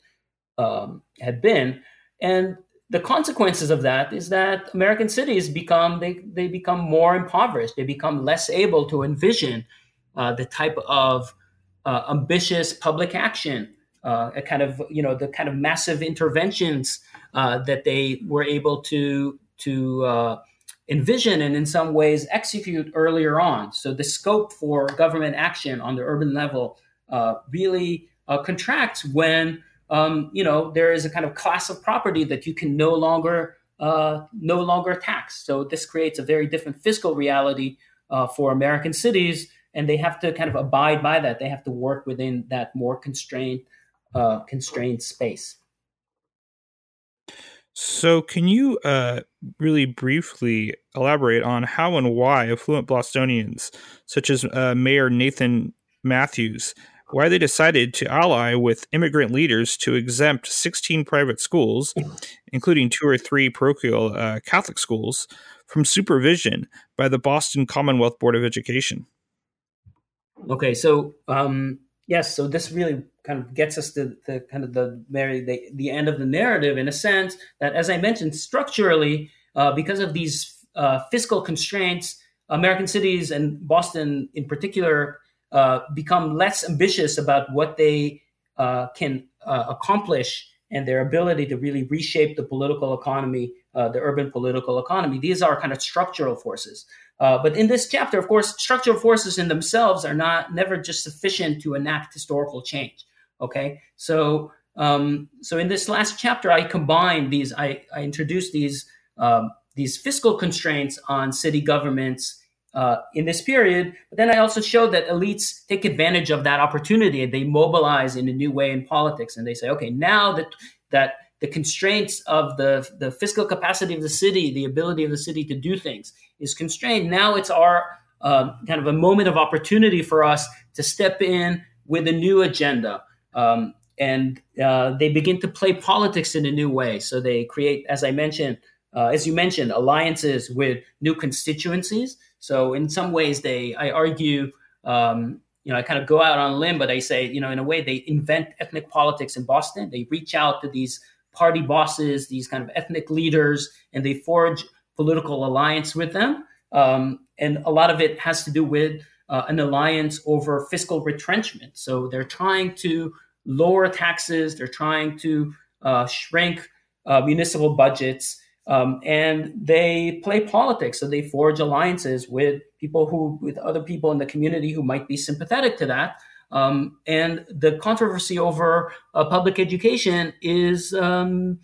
um, had been, and the consequences of that is that American cities become they they become more impoverished. They become less able to envision uh, the type of uh, ambitious public action, uh, a kind of you know the kind of massive interventions that they were able to to envision and in some ways execute earlier on. So the scope for government action on the urban level uh, really uh, contracts when um, you know there is a kind of class of property that you can no longer uh, no longer tax. So this creates a very different fiscal reality uh, for American cities, and they have to kind of abide by that. They have to work within that more constrained uh, constrained space. So, can you uh, really briefly elaborate on how and why affluent Bostonians, such as uh, Mayor Nathan Matthews, why they decided to ally with immigrant leaders to exempt 16 private schools, including two or three parochial uh, Catholic schools, from supervision by the Boston Commonwealth Board of Education? Okay, so um, yes, so this really kind of gets us to the kind of the very the, the end of the narrative in a sense that, as I mentioned, structurally, uh, because of these uh, fiscal constraints, American cities and Boston in particular uh, become less ambitious about what they uh, can uh, accomplish and their ability to really reshape the political economy, uh, the urban political economy. These are kind of structural forces. Uh, but in this chapter, of course, structural forces in themselves are not never just sufficient to enact historical change. Okay, so um, so in this last chapter, I combine these. I, I introduce these um, these fiscal constraints on city governments uh, in this period. But then I also show that elites take advantage of that opportunity they mobilize in a new way in politics. And they say, okay, now that that the constraints of the, the fiscal capacity of the city, the ability of the city to do things is constrained. Now it's our uh, kind of a moment of opportunity for us to step in with a new agenda. Um, and uh, they begin to play politics in a new way. So they create, as I mentioned, uh, as you mentioned, alliances with new constituencies. So in some ways, they, I argue, um, you know, I kind of go out on a limb, but I say, you know, in a way, they invent ethnic politics in Boston. They reach out to these party bosses, these kind of ethnic leaders, and they forge political alliance with them. Um, and a lot of it has to do with uh, an alliance over fiscal retrenchment. So they're trying to lower taxes, they're trying to uh, shrink uh, municipal budgets, um, and they play politics. So they forge alliances with people who, with other people in the community who might be sympathetic to that. Um, and the controversy over uh, public education is, um,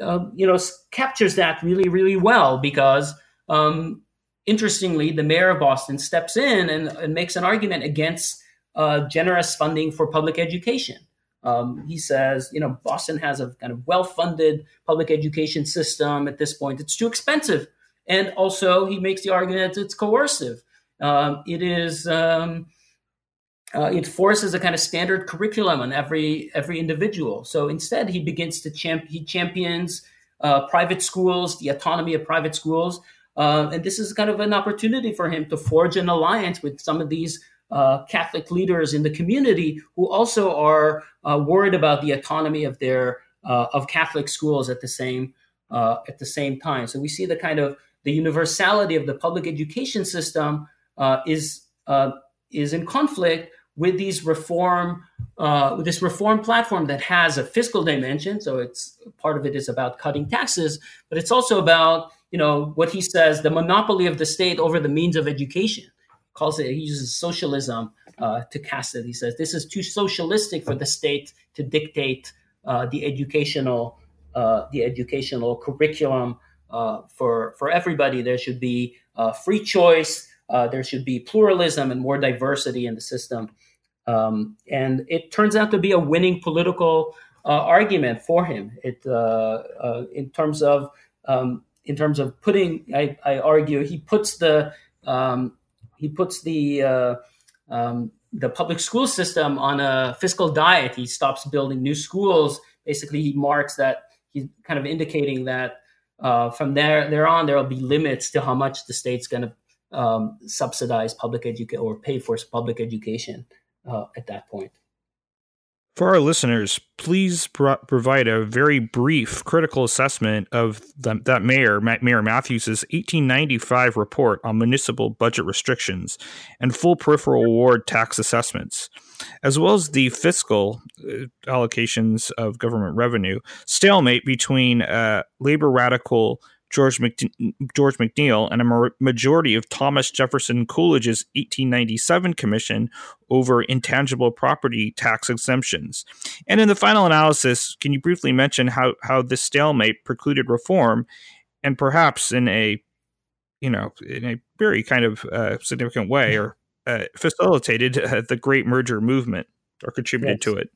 uh, you know, captures that really, really well because um, interestingly, the mayor of Boston steps in and, and makes an argument against uh, generous funding for public education. Um, he says, you know, Boston has a kind of well funded public education system at this point. It's too expensive. And also, he makes the argument that it's coercive. Um, it is. Uh, it forces a kind of standard curriculum on every every individual. So instead, he begins to champ he champions uh, private schools, the autonomy of private schools, uh, and this is kind of an opportunity for him to forge an alliance with some of these uh, Catholic leaders in the community who also are uh, worried about the autonomy of their uh, of Catholic schools at the same at the same time. So we see the kind of the universality of the public education system is is in conflict with these reform with this reform platform that has a fiscal dimension. So it's part of it is about cutting taxes, but it's also about you know what he says the monopoly of the state over the means of education. Calls it he uses socialism uh, to cast it. He says this is too socialistic for the state to dictate uh, the educational uh, the educational curriculum uh, for for everybody. There should be uh, free choice uh, there should be pluralism and more diversity in the system um, and it turns out to be a winning political argument for him it in terms of um, in terms of putting, I, I argue, he puts the um, he puts the uh, um, the public school system on a fiscal diet. He stops building new schools. Basically, he marks that he's kind of indicating that uh, from there there on there will be limits to how much the state's going to um, subsidize public education or pay for public education uh, at that point. For our listeners, please pro- provide a very brief critical assessment of the, that Mayor, Mayor Matthews' 1895 report on municipal budget restrictions and full peripheral ward tax assessments, as well as the fiscal uh, allocations of government revenue, stalemate between uh, labor radical George, George McNeill and a majority of Thomas Jefferson Coolidge's 1897 commission over intangible property tax exemptions. And in the final analysis, can you briefly mention how, how this stalemate precluded reform and perhaps in a you know in a very kind of uh, significant way or uh, facilitated uh, the great merger movement or contributed yes. to it?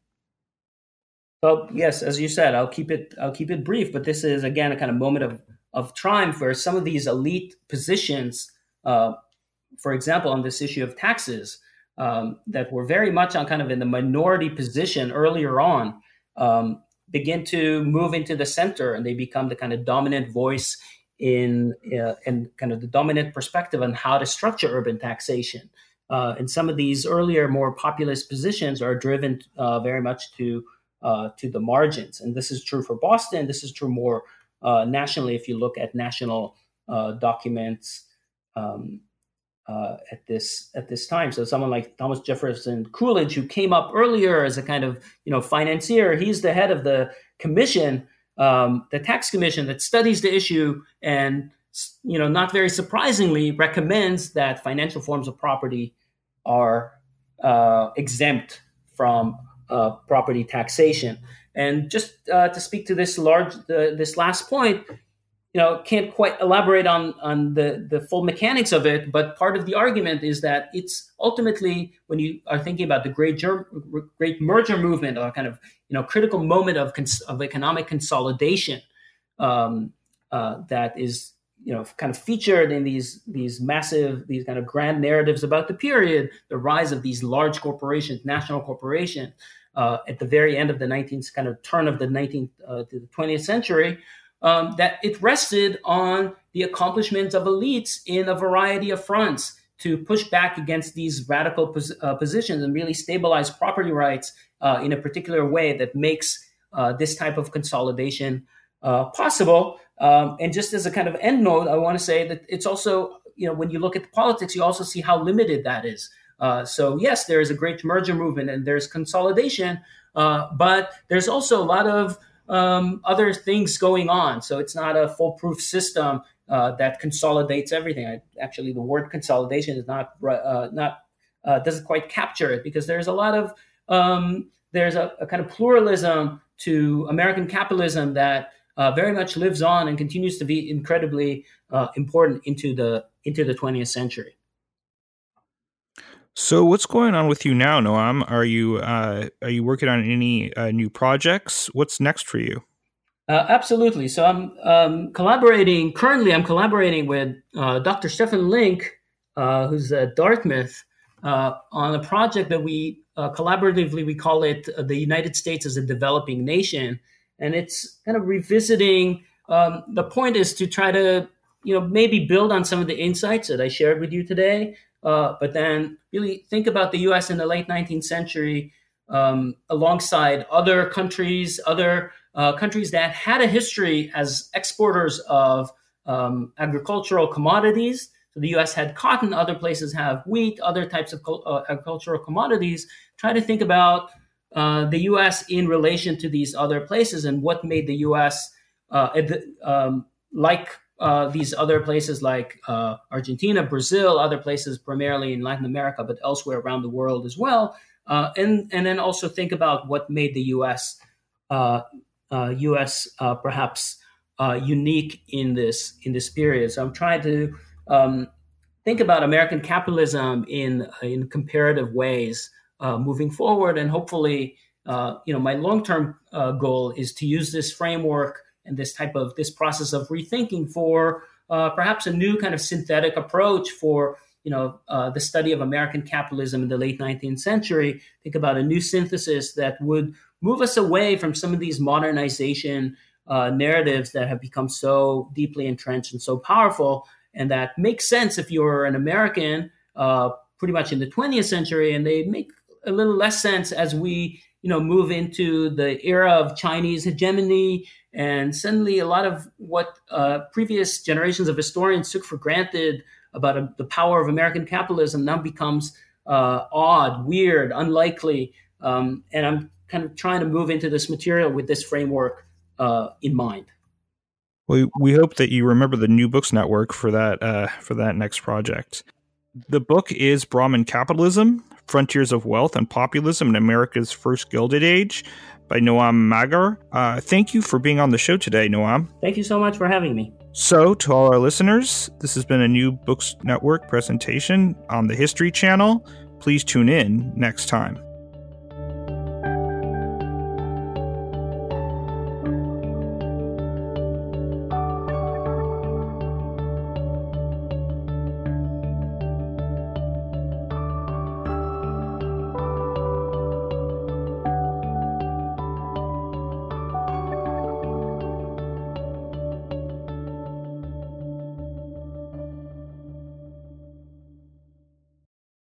Well, yes, as you said, I'll keep it I'll keep it brief, but this is again a kind of moment of of triumph where some of these elite positions, uh, for example, on this issue of taxes, um, that were very much on kind of in the minority position earlier on, um, begin to move into the center and they become the kind of dominant voice in uh, and kind of the dominant perspective on how to structure urban taxation. Uh, and some of these earlier, more populist positions are driven uh, very much to uh, to the margins. And this is true for Boston. This is true more uh, nationally, if you look at national uh, documents um, uh, at this at this time, so someone like Thomas Jefferson Coolidge, who came up earlier as a kind of you know financier, he's the head of the commission, um, the tax commission that studies the issue, and you know not very surprisingly recommends that financial forms of property are uh, exempt from uh, property taxation. And just uh, to speak to this large, uh, this last point, you know, can't quite elaborate on on the the full mechanics of it, but part of the argument is that it's ultimately when you are thinking about the great germ, great merger movement, or kind of you know critical moment of cons- of economic consolidation um, uh, that is you know kind of featured in these these massive these kind of grand narratives about the period the rise of these large corporations national corporations uh, at the very end of the 19th kind of turn of the 19th uh, to the 20th century um, that it rested on the accomplishments of elites in a variety of fronts to push back against these radical pos- uh, positions and really stabilize property rights uh, in a particular way that makes uh, this type of consolidation uh, possible. Um, and just as a kind of end note, I want to say that it's also, you know, when you look at the politics, you also see how limited that is. Uh, so yes, there is a great merger movement and there's consolidation, uh, but there's also a lot of um, other things going on. So it's not a foolproof system uh, that consolidates everything. I, actually, the word consolidation is not uh, not uh, doesn't quite capture it because there's a lot of um, there's a, a, kind of pluralism to American capitalism that uh, very much lives on and continues to be incredibly important into the into the 20th century. So, what's going on with you now, Noam? Are you uh, are you working on any uh, new projects? What's next for you? Uh, absolutely. So, I'm um, collaborating. Currently, I'm collaborating with uh, Dr. Stefan Link, uh, who's at Dartmouth, uh, on a project that we collaboratively we call it the United States as a developing nation, and it's kind of revisiting. Um, the point is to try to you know maybe build on some of the insights that I shared with you today uh, but then really think about the US in the late 19th century um, alongside other countries, other uh, countries that had a history as exporters of um, agricultural commodities. So the US had cotton, other places have wheat, other types of uh, agricultural commodities. Try to think about uh, the US in relation to these other places and what made the US uh, um, like uh, these other places like uh, Argentina, Brazil, other places primarily in Latin America, but elsewhere around the world as well. Uh, and and then also think about what made the U.S. U.S. Uh, uh, perhaps unique in this in this period. So I'm trying to um, think about American capitalism in in comparative ways moving forward, and hopefully, you know, my long term goal is to use this framework and this type of this process of rethinking for uh, perhaps a new kind of synthetic approach for you know uh, the study of American capitalism in the late 19th century. Think about a new synthesis that would move us away from some of these modernization uh, narratives that have become so deeply entrenched and so powerful, and that makes sense if you're an American, uh, pretty much in the 20th century, and they make a little less sense as we you know move into the era of Chinese hegemony and suddenly, a lot of what uh, previous generations of historians took for granted about a, uh, the power of American capitalism now becomes uh, odd, weird, unlikely. Um, and I'm kind of trying to move into this material with this framework uh, in mind. Well, we hope that you remember the New Books Network for that uh, for that next project. The book is Brahmin Capitalism: Frontiers of Wealth and Populism in America's First Gilded Age by Noam Maggor. Uh, thank you for being on the show today, Noam. Thank you so much for having me. So, to all our listeners, this has been a new Books Network presentation on the History Channel. Please tune in next time.